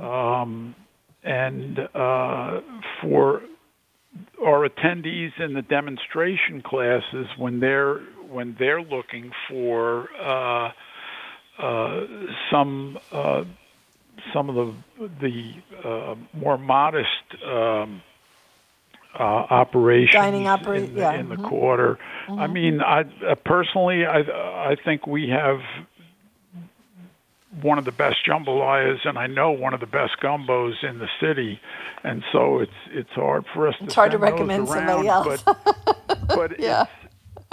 um, and uh, for our attendees in the demonstration classes when they're when they're looking for uh, uh, some uh, some of the the uh, more modest um, uh, operations Dining opera- in, the, yeah, in the mhm. quarter. I Mhm. mean, I uh, personally, I I think we have one of the best jambalayas, and I know one of the best gumbos in the city, and so it's it's hard for us. It's to hard to recommend around, somebody else. but but Yeah. it's,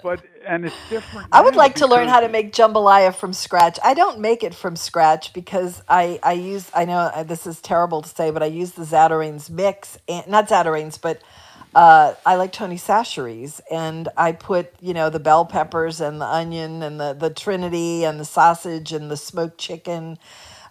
but and it's different. I would like to learn how to make jambalaya from scratch. I don't make it from scratch because I, I use, I know uh, this is terrible to say, but I use the Zatarain's mix, and, not Zatarain's, but uh, I like Tony Chachere's, and I put, you know, the bell peppers and the onion and the, the Trinity and the sausage and the smoked chicken.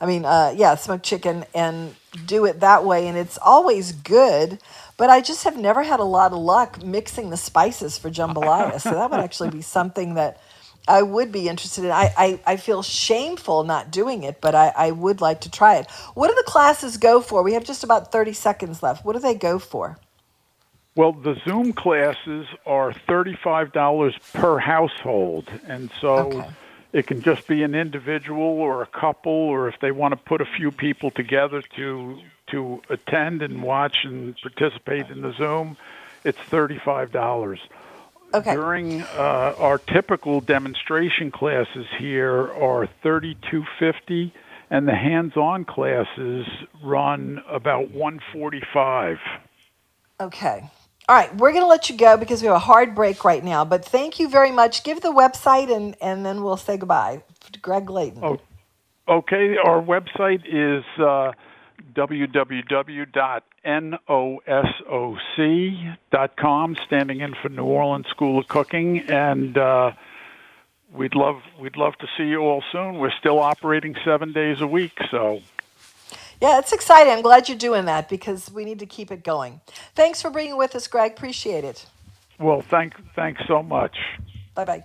I mean, uh, yeah, smoked chicken and do it that way. And it's always good, but I just have never had a lot of luck mixing the spices for jambalaya. so that would actually be something that I would be interested in. I, I, I feel shameful not doing it, but I, I would like to try it. What do the classes go for? We have just about 30 seconds left. What do they go for? Well, the Zoom classes are thirty-five dollars per household, and so it can just be an individual or a couple, or if they want to put a few people together to to attend and watch and participate in the Zoom, it's thirty-five dollars. Okay. During uh, our typical demonstration classes here are thirty-two fifty, and the hands-on classes run about one forty-five. Okay. All right, we're going to let you go because we have a hard break right now. But thank you very much. Give the website and, and then we'll say goodbye. Greg Layton. Oh, okay. Our website is uh, www.nosoc.com, standing in for New Orleans School of Cooking, and uh, we'd love we'd love to see you all soon. We're still operating seven days a week, so Yeah, it's exciting. I'm glad you're doing that because we need to keep it going. Thanks for being with us, Greg. Appreciate it. well, thank thanks so much. Bye bye.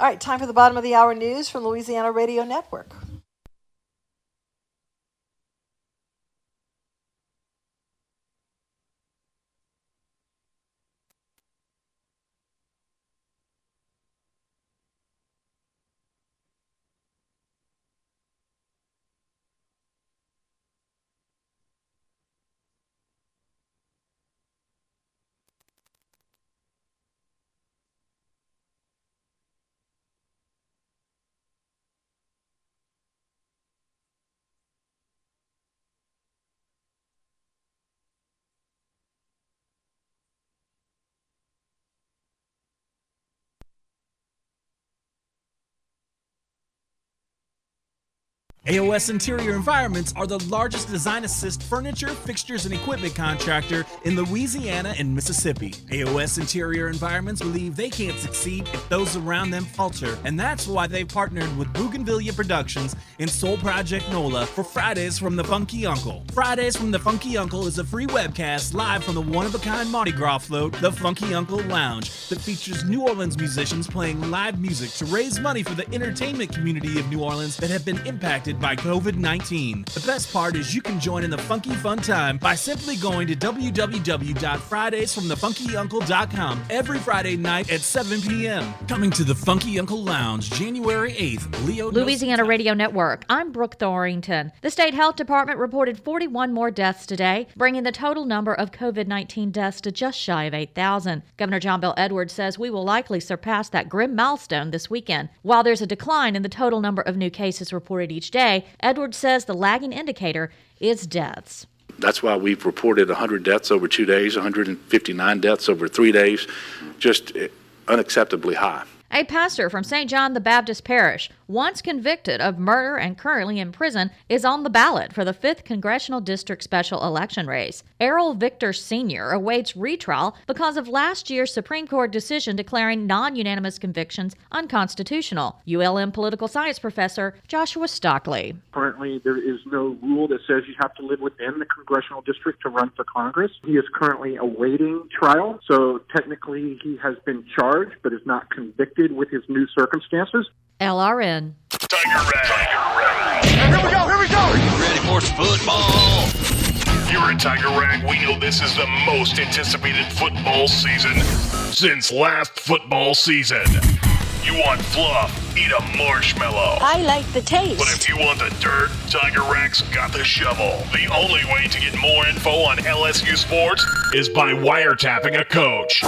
All right, time for the bottom of the hour news from Louisiana Radio Network. AOS Interior Environments are the largest design assist furniture, fixtures, and equipment contractor in Louisiana and Mississippi. AOS Interior Environments believe they can't succeed if those around them falter, and that's why they've partnered with Bougainvillea Productions and Soul Project NOLA for Fridays from the Funky Uncle. Fridays from the Funky Uncle is a free webcast live from the one of a kind Mardi Gras float, the Funky Uncle Lounge, that features New Orleans musicians playing live music to raise money for the entertainment community of New Orleans that have been impacted by COVID 19. The best part is you can join in the funky fun time by simply going to www.fridaysfromthefunkyuncle.com every Friday night at 7 p.m. Coming to the Funky Uncle Lounge January 8th. Leo Louisiana Radio Network. I'm Brooke Thorington. The state health department reported 41 more deaths today, bringing the total number of COVID 19 deaths to just shy of 8,000. Governor John Bell Edwards says we will likely surpass that grim milestone this weekend. While there's a decline in the total number of new cases reported each day, Edwards says the lagging indicator is deaths. That's why we've reported 100 deaths over two days, 159 deaths over three days, just unacceptably high. A pastor from St. John the Baptist Parish, once convicted of murder and currently in prison, is on the ballot for the 5th Congressional District Special Election race. Errol Victor Sr. awaits retrial because of last year's Supreme Court decision declaring non unanimous convictions unconstitutional. ULM political science professor Joshua Stockley. Currently, there is no rule that says you have to live within the congressional district to run for Congress. He is currently awaiting trial, so technically he has been charged but is not convicted with his new circumstances. LRN. Tiger Rag. Here we go, here we go! Are you ready for football? At Tiger Rag, we know this is the most anticipated football season since last football season. You want fluff? Eat a marshmallow. I like the taste. But if you want the dirt, Tiger Rag's got the shovel. The only way to get more info on LSU sports is by wiretapping a coach.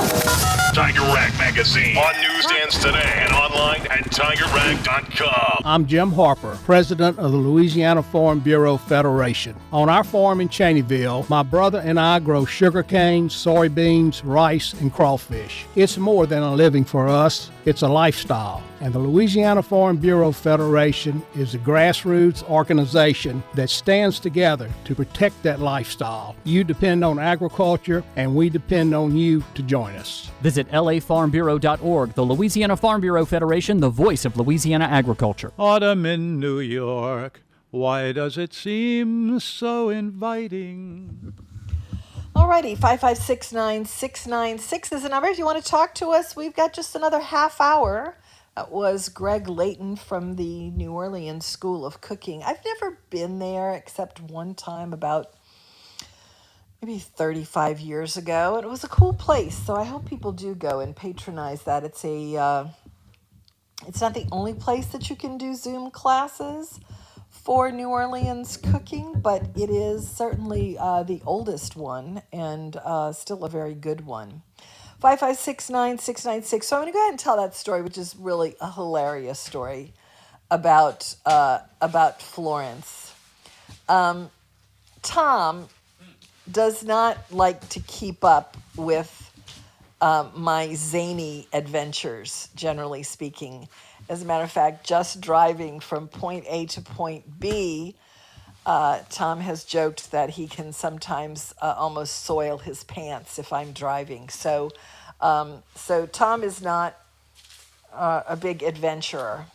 Tiger Rack Magazine on newsstands today and online at tigerrag.com. I'm Jim Harper, president of the Louisiana Farm Bureau Federation. On our farm in Cheneyville, my brother and I grow sugarcane, soybeans, rice, and crawfish. It's more than a living for us, it's a lifestyle. And the Louisiana Farm Bureau Federation is a grassroots organization that stands together to protect that lifestyle. You depend on agriculture, and we depend on you to join us. Visit lafarmbureau.org, the Louisiana Farm Bureau Federation, the voice of Louisiana agriculture. Autumn in New York, why does it seem so inviting? Alrighty, 5569696 is the number. If you want to talk to us, we've got just another half hour. That was Greg Layton from the New Orleans School of Cooking. I've never been there except one time about maybe 35 years ago. It was a cool place, so I hope people do go and patronize that. It's a uh, it's not the only place that you can do Zoom classes for New Orleans cooking, but it is certainly uh, the oldest one and uh, still a very good one. 5569696. So I'm going to go ahead and tell that story, which is really a hilarious story about uh, about Florence. Um, Tom does not like to keep up with um, my zany adventures, generally speaking. As a matter of fact, just driving from point A to point B, uh, Tom has joked that he can sometimes uh, almost soil his pants if I'm driving. So, um, so Tom is not uh, a big adventurer.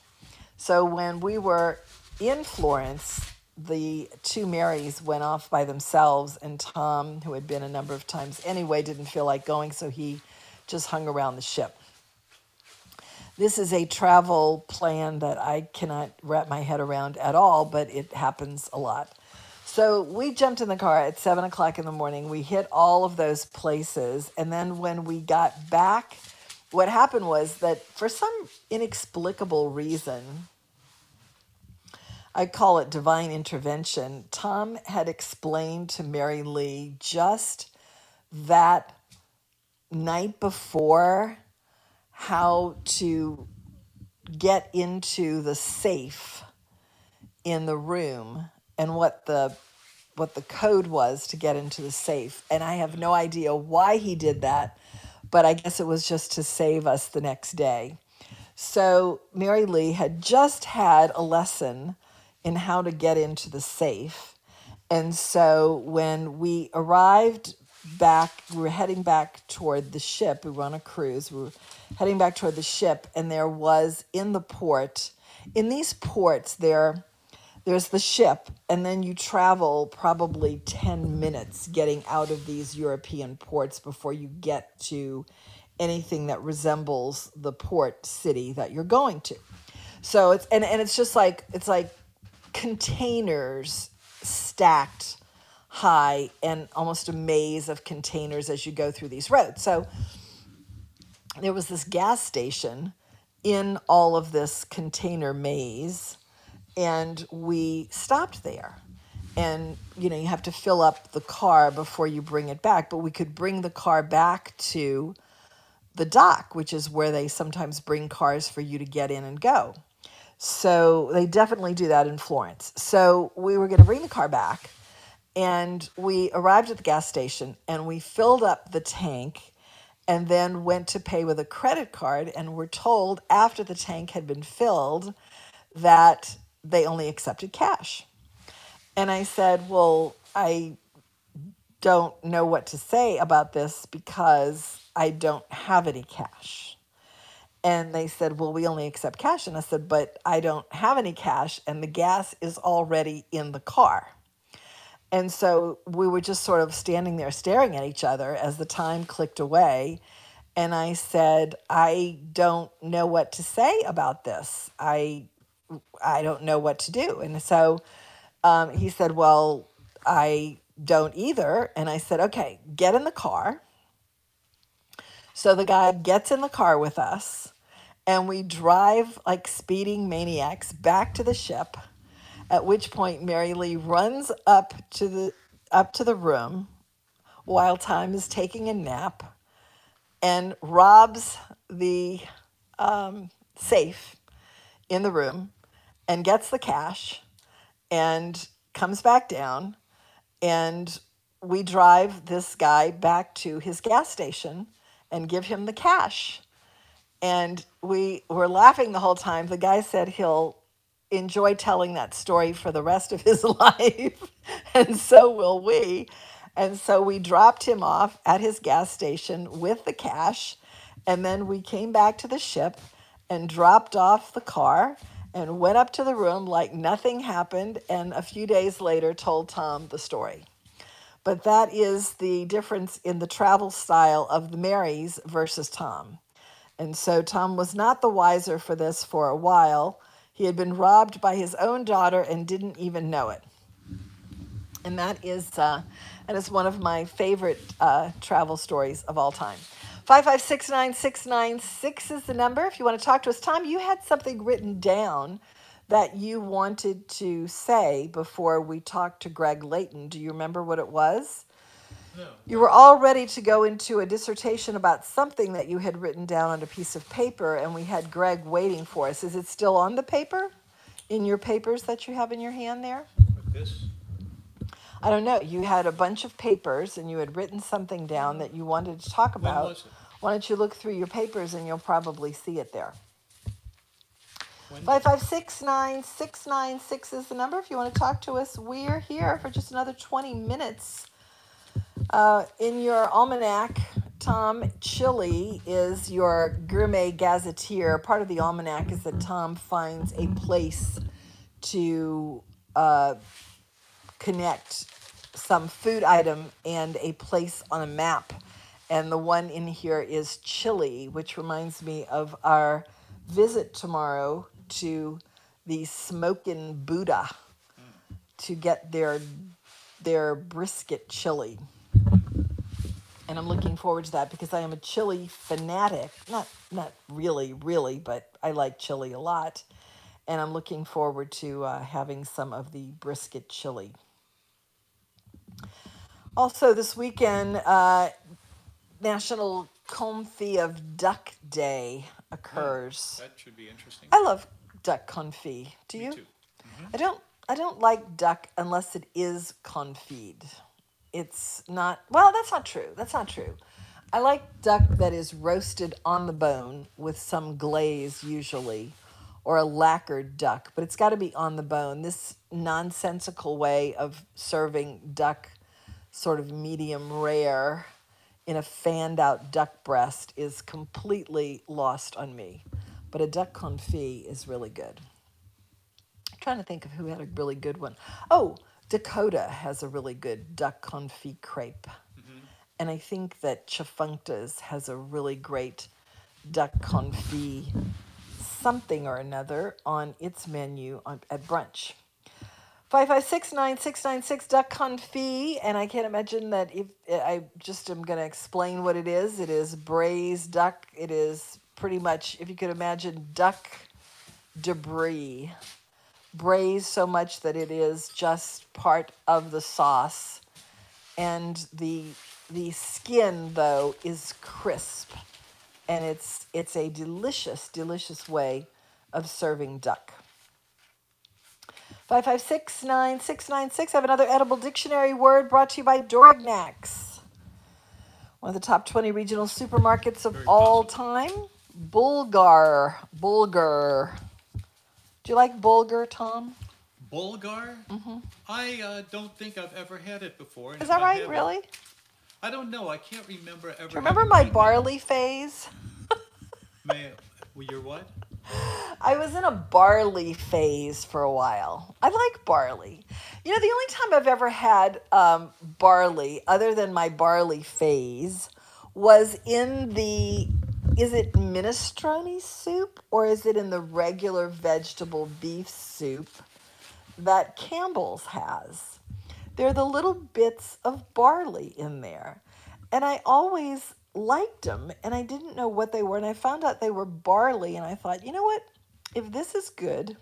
So when we were in Florence, the two Marys went off by themselves, and Tom, who had been a number of times anyway, didn't feel like going, so he just hung around the ship. This is a travel plan that I cannot wrap my head around at all, but it happens a lot. So we jumped in the car at seven o'clock in the morning. We hit all of those places. And then when we got back, what happened was that for some inexplicable reason, I call it divine intervention, Tom had explained to Mary Lee just that night before how to get into the safe in the room and what the what the code was to get into the safe. And i have no idea why he did that but i guess it was just to save us the next day. So mary lee had just had a lesson in how to get into the safe. And so when we arrived back we were heading back toward the ship. We were on a cruise. We were heading back toward the ship and there was in the port in these ports there there's the ship and then you travel probably 10 minutes getting out of these european ports before you get to anything that resembles the port city that you're going to so it's and, and it's just like it's like containers stacked high and almost a maze of containers as you go through these roads. So there was this gas station in all of this container maze, and we stopped there. And you know, you have to fill up the car before you bring it back, but we could bring the car back to the dock, which is where they sometimes bring cars for you to get in and go. So they definitely do that in Florence. So we were going to bring the car back and we arrived at the gas station and we filled up the tank and then went to pay with a credit card and were told after the tank had been filled that they only accepted cash. And I said, Well, I don't know what to say about this because I don't have any cash. And they said, Well, we only accept cash. And I said, But I don't have any cash, and the gas is already in the car. And so we were just sort of standing there staring at each other as the time clicked away. And I said, I don't know what to say about this. I, I don't know what to do. And so um, he said, Well, I don't either. And I said, okay, get in the car. So the guy gets in the car with us, and we drive like speeding maniacs back to the ship. At which point Mary Lee runs up to the up to the room while Tom is taking a nap and robs the um, safe in the room and gets the cash and comes back down. And we drive this guy back to his gas station and give him the cash. And we were laughing the whole time. The guy said he'll enjoy telling that story for the rest of his life and so will we and so we dropped him off at his gas station with the cash and then we came back to the ship and dropped off the car and went up to the room like nothing happened and a few days later told Tom the story. But that is the difference in the travel style of the Marys versus Tom. And so Tom was not the wiser for this for a while. He had been robbed by his own daughter and didn't even know it. And that is, uh, that is one of my favorite uh, travel stories of all time. 5569696 is the number if you want to talk to us. Tom, you had something written down that you wanted to say before we talked to Greg Layton. Do you remember what it was? No. You were all ready to go into a dissertation about something that you had written down on a piece of paper, and we had Greg waiting for us. Is it still on the paper? In your papers that you have in your hand there? Like this? I don't know. You had a bunch of papers and you had written something down that you wanted to talk When about. was it? Why don't you look through your papers and you'll probably see it there. When- 5569696 is the number if you want to talk to us. We're here for just another 20 minutes. Uh, in your almanac, Tom Chili is your gourmet gazetteer. Part of the almanac is that Tom finds a place to uh, connect some food item and a place on a map. And the one in here is Chile, which reminds me of our visit tomorrow to the Smokin' Buddha to get their their brisket chili. And I'm looking forward to that because I am a chili fanatic. Not not really, really, but I like chili a lot. And I'm looking forward to uh, having some of the brisket chili. Also, this weekend, uh, National Confit of Duck Day occurs. That should be interesting. I love duck confit. Do you? too. I don't. I don't like duck unless it is confit. It's not. Well, that's not true. That's not true. I like duck that is roasted on the bone with some glaze, usually, or a lacquered duck, but it's got to be on the bone. This nonsensical way of serving duck, sort of medium rare, in a fanned out duck breast is completely lost on me. But a duck confit is really good. Trying to think of who had a really good one. Oh, Dakota has a really good duck confit crepe. Mm-hmm. And I think that Tchefuncte's has a really great duck confit something or another on its menu on, at brunch. 5569696 duck confit and i can't imagine that if eh, i just am going to explain what it is it is braised duck it is pretty much if you could imagine duck debris braised so much that it is just part of the sauce and the the skin though is crisp and it's it's a delicious delicious way of serving duck 5569696. I have another edible dictionary word brought to you by Dorignac's, one of the top 20 regional supermarkets of all time. Bulgar. Bulgur. Do you like bulgur, Tom? Bulgar? hmm I uh, don't think I've ever had it before. Is that I right, it- really? I don't know. I can't remember ever. Do you remember my it. barley phase? May, well, your what? I was in a barley phase for a while. I like barley. You know, the only time I've ever had um, barley, other than my barley phase, was in the. Is it minestrone soup or is it in the regular vegetable beef soup that Campbell's has? There are the little bits of barley in there. And I always liked them and I didn't know what they were. And I found out they were barley. And I thought, you know what? If this is good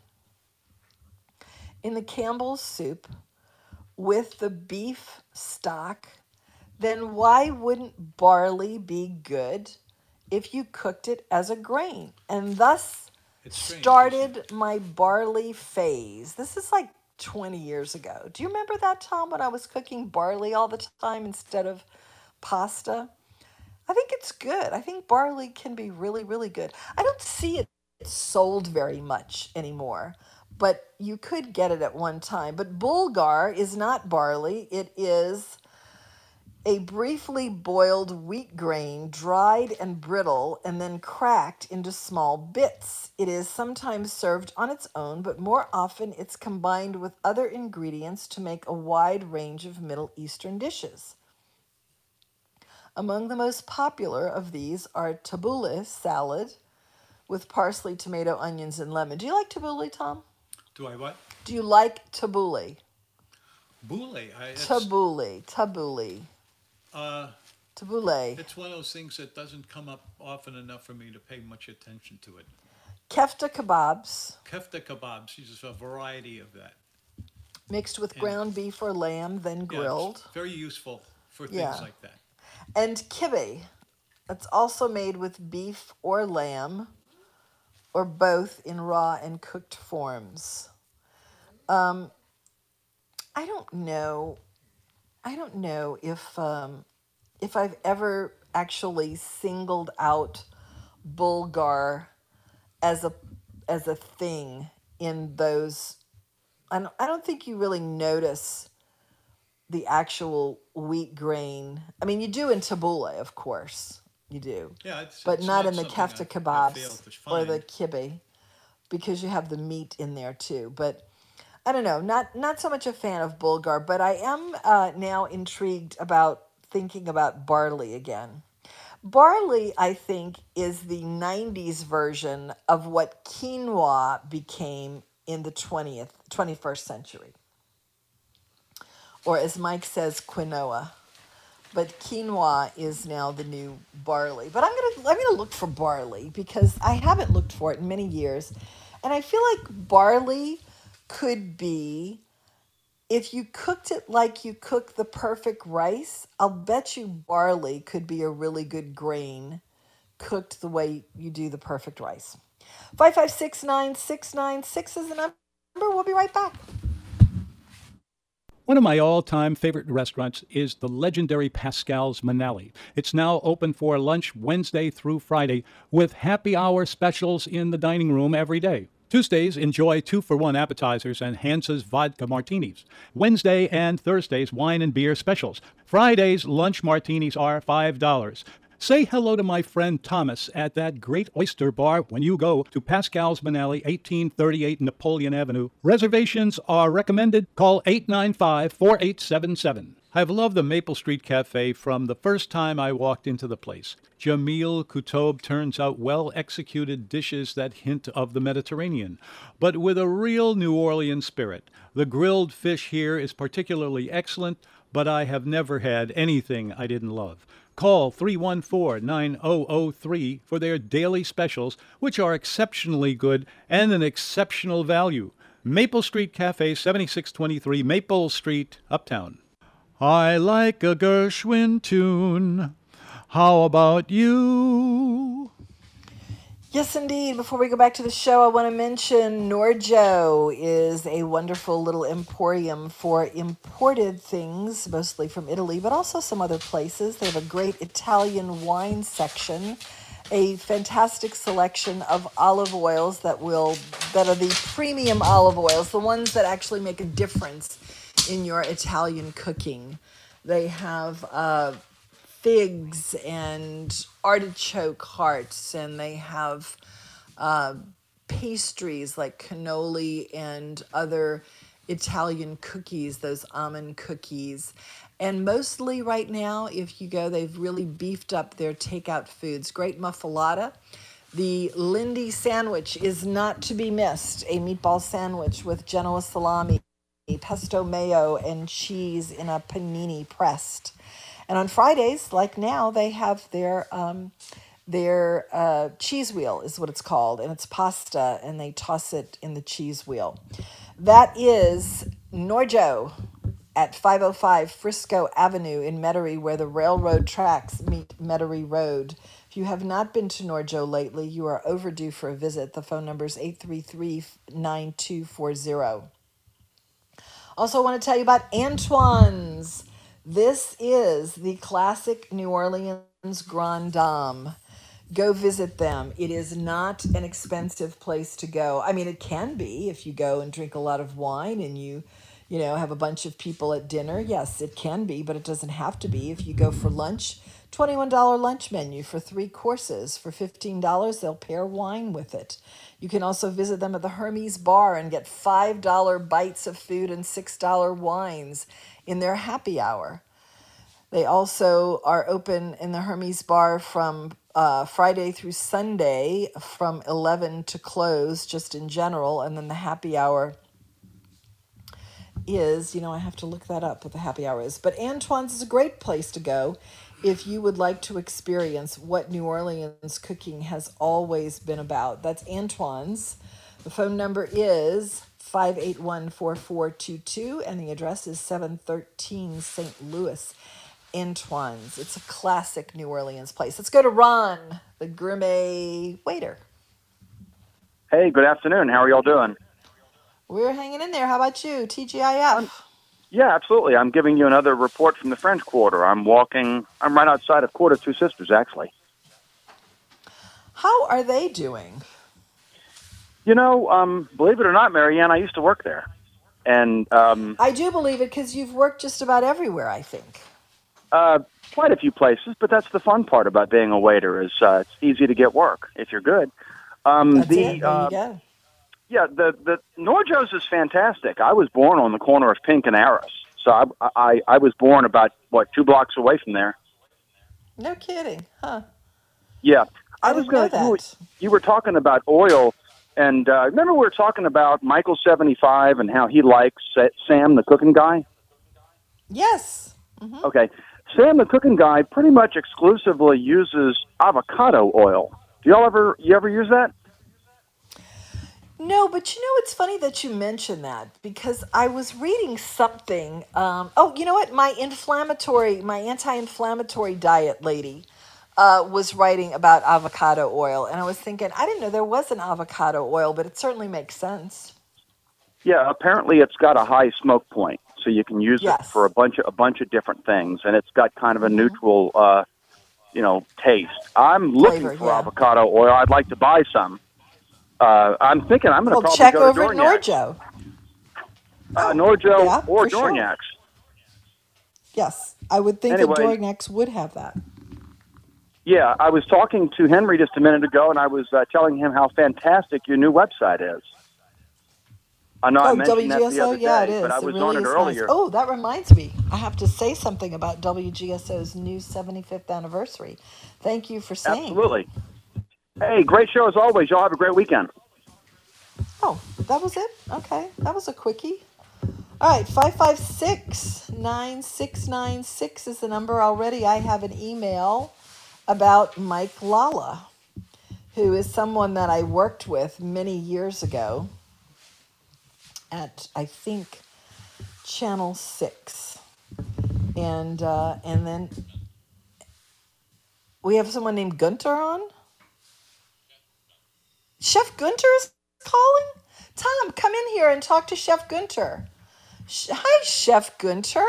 in the Campbell's soup with the beef stock, then why wouldn't barley be good if you cooked it as a grain? And thus started my barley phase. This is like 20 years ago. Do you remember that, Tom, when I was cooking barley all the time instead of pasta? I think it's good. I think barley can be really, really good. I don't see it sold very much anymore, but you could get it at one time. But bulgar is not barley, it is a briefly boiled wheat grain, dried and brittle, and then cracked into small bits. It is sometimes served on its own, but more often it's combined with other ingredients to make a wide range of Middle Eastern dishes. Among the most popular of these are tabbouleh salad with parsley, tomato, onions, and lemon. Do you like tabbouleh, Tom? Do I what? Do you like tabbouleh? Boule. I, Tabbouleh, tabbouleh, uh, tabbouleh. it's one of those things that doesn't come up often enough for me to pay much attention to it. Kefta kebabs Kefta kebabs, there's a variety of that. mixed with ground beef or lamb, then Yeah, it's grilled. very useful for things Yeah. like that. And kibbeh. It's also made with beef or lamb, or both in raw and cooked forms. Um, I don't know. I don't know if um, if I've ever actually singled out Bulgar as a as a thing in those. I don't, I don't think you really notice the actual wheat grain. I mean, you do in tabbouleh, of course, you do. Yeah, it's- but it's not, not in the kefta kebabs or the find. kibbeh, because you have the meat in there too. But I don't know, not not so much a fan of Bulgar, but I am uh, now intrigued about thinking about barley again. Barley, I think, is the 90s version of what quinoa became in the 20th, 21st century. Or as Mike says, quinoa. But quinoa is now the new barley. But I'm gonna I'm gonna look for barley because I haven't looked for it in many years. And I feel like barley could be if you cooked it like you cook the perfect rice, I'll bet you barley could be a really good grain cooked the way you do the perfect rice. 5569696 is the number. We'll be right back. One of my all time favorite restaurants is the legendary Pascal's Manale. It's now open for lunch Wednesday through Friday with happy hour specials in the dining room every day. Tuesdays, enjoy two for one appetizers and Hans's vodka martinis. Wednesday and Thursdays, wine and beer specials. Fridays, lunch martinis are $5. Say hello to my friend Thomas at that great oyster bar when you go to Pascal's Manale, 1838 Napoleon Avenue. Reservations are recommended. Call 895 4877. I've loved the Maple Street Cafe from the first time I walked into the place. Jamil Kutob turns out well executed dishes that hint of the Mediterranean, but with a real New Orleans spirit. The grilled fish here is particularly excellent, but I have never had anything I didn't love. Call 314 9003 for their daily specials, which are exceptionally good and an exceptional value. Maple Street Cafe, 7623 Maple Street, Uptown. I like a Gershwin tune. How about you? Yes, indeed. Before we go back to the show, I want to mention Nor-Joe is a wonderful little emporium for imported things, mostly from Italy, but also some other places. They have a great Italian wine section, a fantastic selection of olive oils that will that are the premium olive oils, the ones that actually make a difference in your Italian cooking. They have uh, figs and artichoke hearts, and they have uh, pastries like cannoli and other Italian cookies, those almond cookies. And mostly right now, if you go, they've really beefed up their takeout foods. Great muffuletta. The Lindy sandwich is not to be missed, a meatball sandwich with Genoa salami pesto mayo and cheese in a panini pressed. And on Fridays, like now, they have their um, their uh, cheese wheel is what it's called, and it's pasta, and they toss it in the cheese wheel. That is Nor-Joe at 505 Frisco Avenue in Metairie, where the railroad tracks meet Metairie Road. If you have not been to Nor-Joe lately, you are overdue for a visit. The phone number is 833 9240. Also, want to tell you about Antoine's. This is the classic New Orleans Grand Dame. Go visit them. It is not an expensive place to go. I mean, it can be if you go and drink a lot of wine and you, you know, have a bunch of people at dinner. Yes, it can be, but it doesn't have to be. If you go for lunch, $21 lunch menu for three courses. For $15, they'll pair wine with it. You can also visit them at the Hermes Bar and get $5 bites of food and $6 wines in their happy hour. They also are open in the Hermes Bar from uh, Friday through Sunday from 11 to close, just in general, and then the happy hour is, you know, I have to look that up what the happy hour is. But Antoine's is a great place to go if you would like to experience what New Orleans cooking has always been about. That's Antoine's. The phone number is 581 4422, and the address is 713 St. Louis. Antoine's. It's a classic New Orleans place. Let's go to Ron, the gourmet waiter. Hey, good afternoon. How are y'all doing? We're hanging in there. How about you, TGIF? Yeah, absolutely. I'm giving you another report from the French Quarter. I'm walking, I'm right outside of Court of Two Sisters, actually. How are they doing? You know, um, believe it or not, Marianne, I used to work there. And um, I do believe it because you've worked just about everywhere, I think. uh, quite a few places, but that's the fun part about being a waiter is uh, it's easy to get work if you're good. Um, That's the, it. There uh, you go. Yeah, the the Nor-Joe's is fantastic. I was born on the corner of Pink and Aris, so I I, I was born about what two blocks away from there. No kidding, huh? Yeah, I, I was going. You, were- you were talking about oil, and uh, remember we were talking about Michael seventy five and how he likes Sam the cooking guy. Yes. Mhm. Okay, Sam the cooking guy pretty much exclusively uses avocado oil. Do y'all ever you ever use that? No, but you know, it's funny that you mention that because I was reading something. Um, oh, you know what? My inflammatory, my anti-inflammatory diet lady uh, was writing about avocado oil, and I was thinking, I didn't know there was an avocado oil, but it certainly makes sense. Yeah, apparently it's got a high smoke point, so you can use it for a bunch of a bunch of different things, and it's got kind of a neutral, uh, you know, taste. I'm looking Flavor, for yeah. avocado oil. I'd like to buy some. Uh, I'm thinking I'm going to Well, probably check go over to at Nor-Joe. Uh, Nor-Joe yeah, or for sure. Yes, I would think Anyway. that Dorignac's would have that. Yeah, I was talking to Henry just a minute ago, and I was uh, telling him how fantastic your new website is. I know I oh, mentioned that the WGSO, other yeah, day, it is. but I was really on it earlier. nice. Oh, that reminds me. I have to say something about WGSO's new 75th anniversary. Thank you for saying. Absolutely. Hey, great show as always. Y'all have a great weekend. Oh, that was it? Okay, that was a quickie. All right, 556 9696 is the number already. I have an email about Mike Lala, who is someone that I worked with many years ago at, I think, Channel 6. And, uh, and then we have someone named Gunter on. Chef Gunter is calling? Tom, come in here and talk to Chef Gunter. Sh- Hi, Chef Gunter.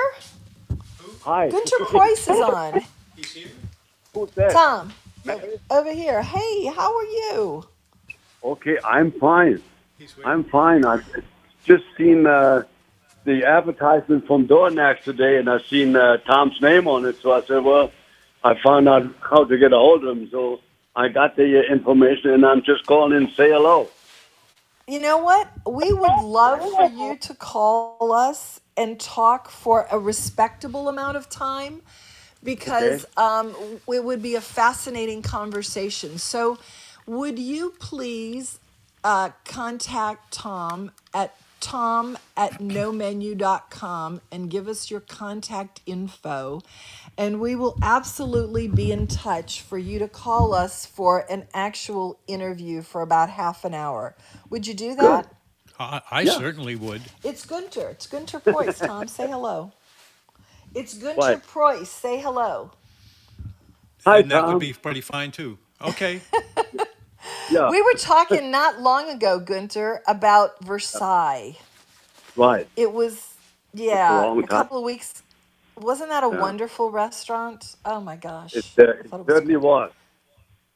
Hi. Gunter Preuss is on. Who's that? Tom, over here. Hey, how are you? Okay, I'm fine. I'm fine. I've just seen uh, the advertisement from Dornax today, and I've seen uh, Tom's name on it. So I said, well, I found out how to get a hold of him. So I got the uh, information, and I'm just calling in to say hello. You know what? We would love for you to call us and talk for a respectable amount of time because Okay. um, it would be a fascinating conversation. So, would you please uh, contact Tom at tom at nomenu.com and give us your contact info and we will absolutely be in touch for you to call us for an actual interview for about half an hour would you do that I, I Yeah. certainly would. it's gunter it's gunter preuss tom say hello it's gunter What? preuss say hello Hi, and that Tom. would be pretty fine too. Okay. Yeah. we were talking not long ago gunter about versailles Right. It was, yeah, long a couple of weeks. Wasn't that a Yeah. wonderful restaurant? Oh my gosh. It, uh, it certainly was.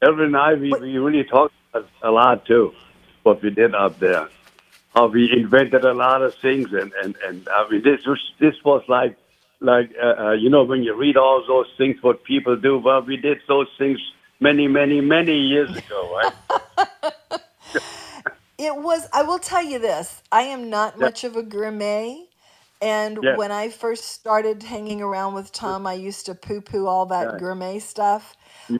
Every night we, we really talked a, a lot too, what we did up there. How we invented a lot of things, and and and I mean this was this was like like uh, uh, you know when you read all those things what people do. Well, we did those things many many many years ago, right? It was, I will tell you this I am not much of a gourmet. And Yeah. when I first started hanging around with Tom, I used to poo poo all that Right. gourmet stuff.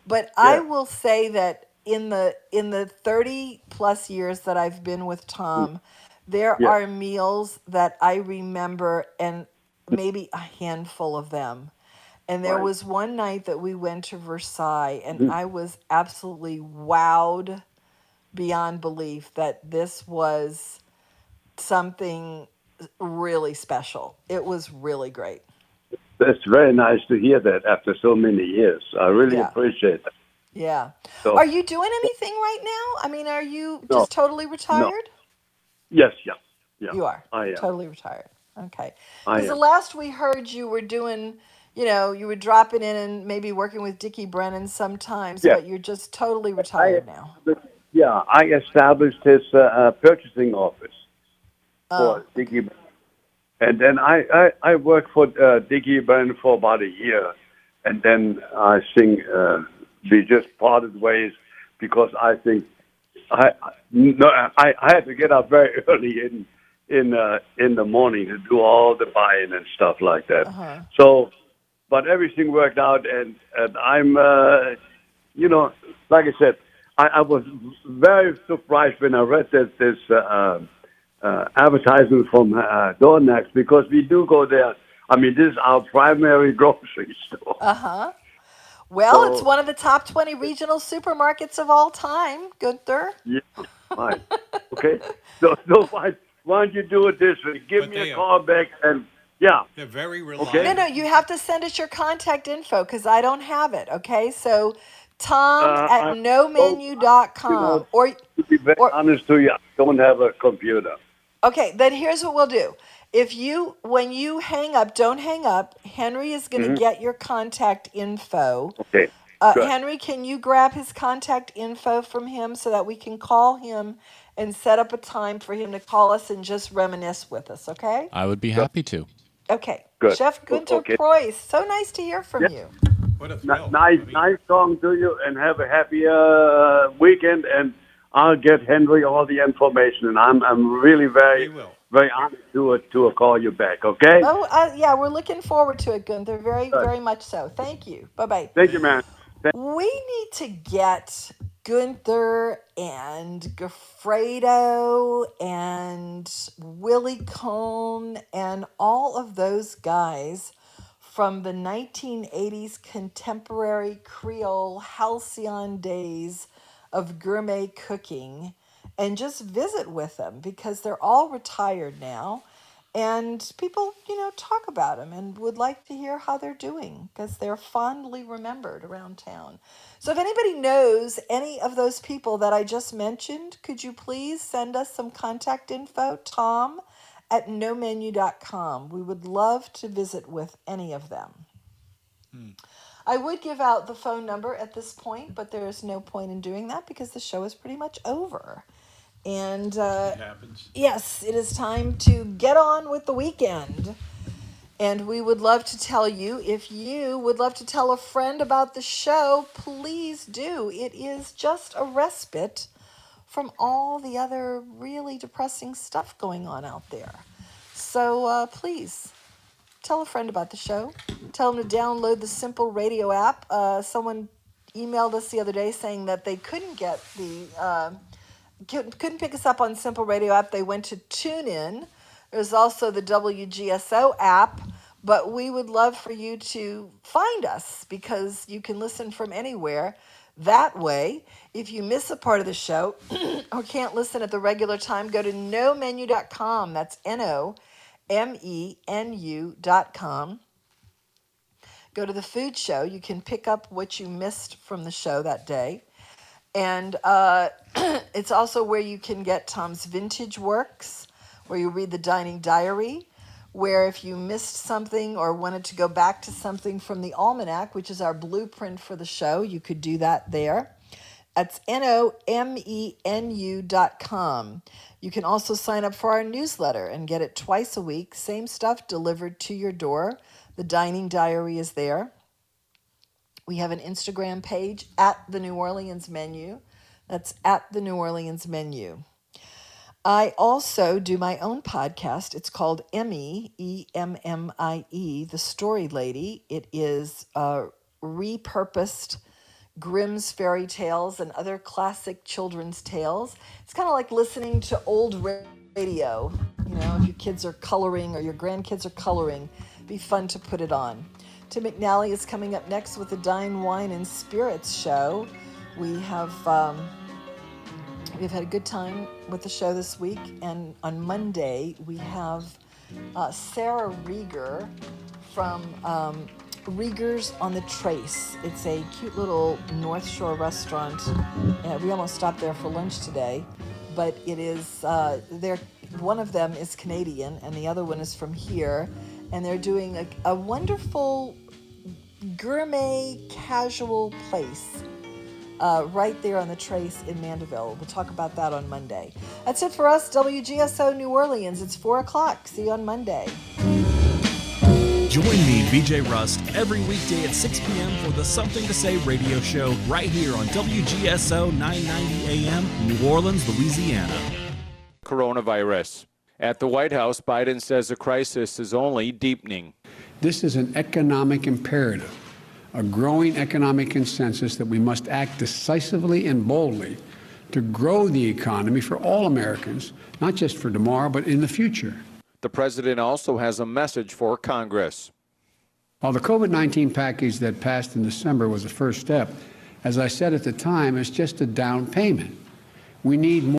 But I Yeah. will say that in the in the 30 plus years that I've been with Tom, there Yeah. are meals that I remember and maybe a handful of them. And there Right. was one night that we went to Versailles and Mhm. I was absolutely wowed beyond belief that this was something really special. It was really great. It's very nice to hear that after so many years. I really Yeah. appreciate that. Yeah. So- Are you doing anything right now? I mean, are you No. just totally retired? Yes, yeah, yeah. You are. I am. Totally retired. Okay. Because the last we heard you were doing, you know, you were dropping in and maybe working with Dickie Brennan sometimes, Yeah. but you're just totally retired now. Yeah, I established his uh, uh, purchasing office Oh. for Dickie, and then I I, I worked for uh, Brennan for about a year, and then I think uh, we just parted ways because I think I I- no I, I had to get up very early in in uh, in the morning to do all the buying and stuff like that. Uh-huh. So, but everything worked out, and and I'm, uh, you know, like I said, I, I was very surprised when I read that this uh, uh, uh, advertisement from uh, Dornex because we do go there. I mean, this is our primary grocery store. Uh huh. Well, it's one of the top 20 regional supermarkets of all time, Gunther. Yeah, fine. Okay, so so why why don't you do it this way? Give But me they a are- call back, and yeah, They're very No, okay. no, you have to send us your contact info because I don't have it. Okay, so Tom Uh, at I- nomenu.com you know, or To be very honest to you, I don't have a computer. okay, then here's what we'll do. If you when you hang up, don't hang up. Henry is going to Mhm. get your contact info. Okay. Uh. Henry, can you grab his contact info from him so that we can call him and set up a time for him to call us and just reminisce with us? Okay. I would be happy to. Okay. Good. Chef Gunter Okay. Preuss, so nice to hear from you. What a N- nice, nice talking to you, and have a happy uh, weekend. And I'll get Henry all the information, and I'm I'm really very very honored to uh, to uh, call you back. Okay. Oh, uh, yeah, we're looking forward to it, Gunther. Very, Good. very much so. Thank you. Bye bye. Thank you, man. Thank- We need to get Gunther and Goffredo and Willy Coln and all of those guys from the 1980s contemporary Creole halcyon days of gourmet cooking and just visit with them because they're all retired now and people you know talk about them and would like to hear how they're doing because they're fondly remembered around town. So if anybody knows any of those people that i just mentioned could you please send us some contact info tom at nomenu.com we would love to visit with any of them I would give out the phone number at this point, but there is no point in doing that because the show is pretty much over. And uh, happens. yes, it is time to get on with the weekend. And we would love to tell you if you would love to tell a friend about the show, please do. It is just a respite from all the other really depressing stuff going on out there. So uh, please tell a friend about the show. Tell them to download the Simple Radio app. Uh, someone emailed us the other day saying that they couldn't get the uh, couldn't pick us up on Simple Radio app. They went to TuneIn, There's also the WGSO app, but we would love for you to find us because you can listen from anywhere. That way, if you miss a part of the show or can't listen at the regular time, go to nomenu.com. That's N O M E N U.com. Go to the food show. You can pick up what you missed from the show that day. And uh, it's also where you can get Tom's Vintage Works, where you read the Dining Diary, where if you missed something or wanted to go back to something from the Almanac, which is our blueprint for the show, you could do that there. That's N O M E N U dot com. You can also sign up for our newsletter and get it twice a week. Same stuff delivered to your door. The dining diary is there. We have an Instagram page at the New Orleans menu. That's at the New Orleans menu. I also do my own podcast. It's called Emmy, E M M I E, The Story Lady. It is uh, repurposed Grimm's fairy tales and other classic children's tales. It's kind of like listening to old radio. You know, if your kids are coloring or your grandkids are coloring, be fun to put it on. Tim McNally is coming up next with the Dine Wine and Spirits show. We have um, we've had a good time with the show this week, and on Monday we have uh, Sarah Rieger from um, Rieger's on the Trace. It's a cute little North Shore restaurant. Uh, we almost stopped there for lunch today, but it is uh, they're one of them is Canadian and the other one is from here, and they're doing a, a wonderful gourmet casual place. Uh, right there on the trace in Mandeville. We'll talk about that on Monday. That's it for us, WGSO New Orleans. It's 4 o'clock. See you on Monday. Join me, BJ Rust, every weekday at 6 p.m. for the Something to Say radio show right here on WGSO 990 AM, New Orleans, Louisiana. Coronavirus. At the White House, Biden says the crisis is only deepening. This is an economic imperative, a growing economic consensus that we must act decisively and boldly to grow the economy for all Americans, not just for tomorrow, but in the future. The president also has a message for Congress. While the COVID 19 package that passed in December was a first step, as I said at the time, it's just a down payment. We need more.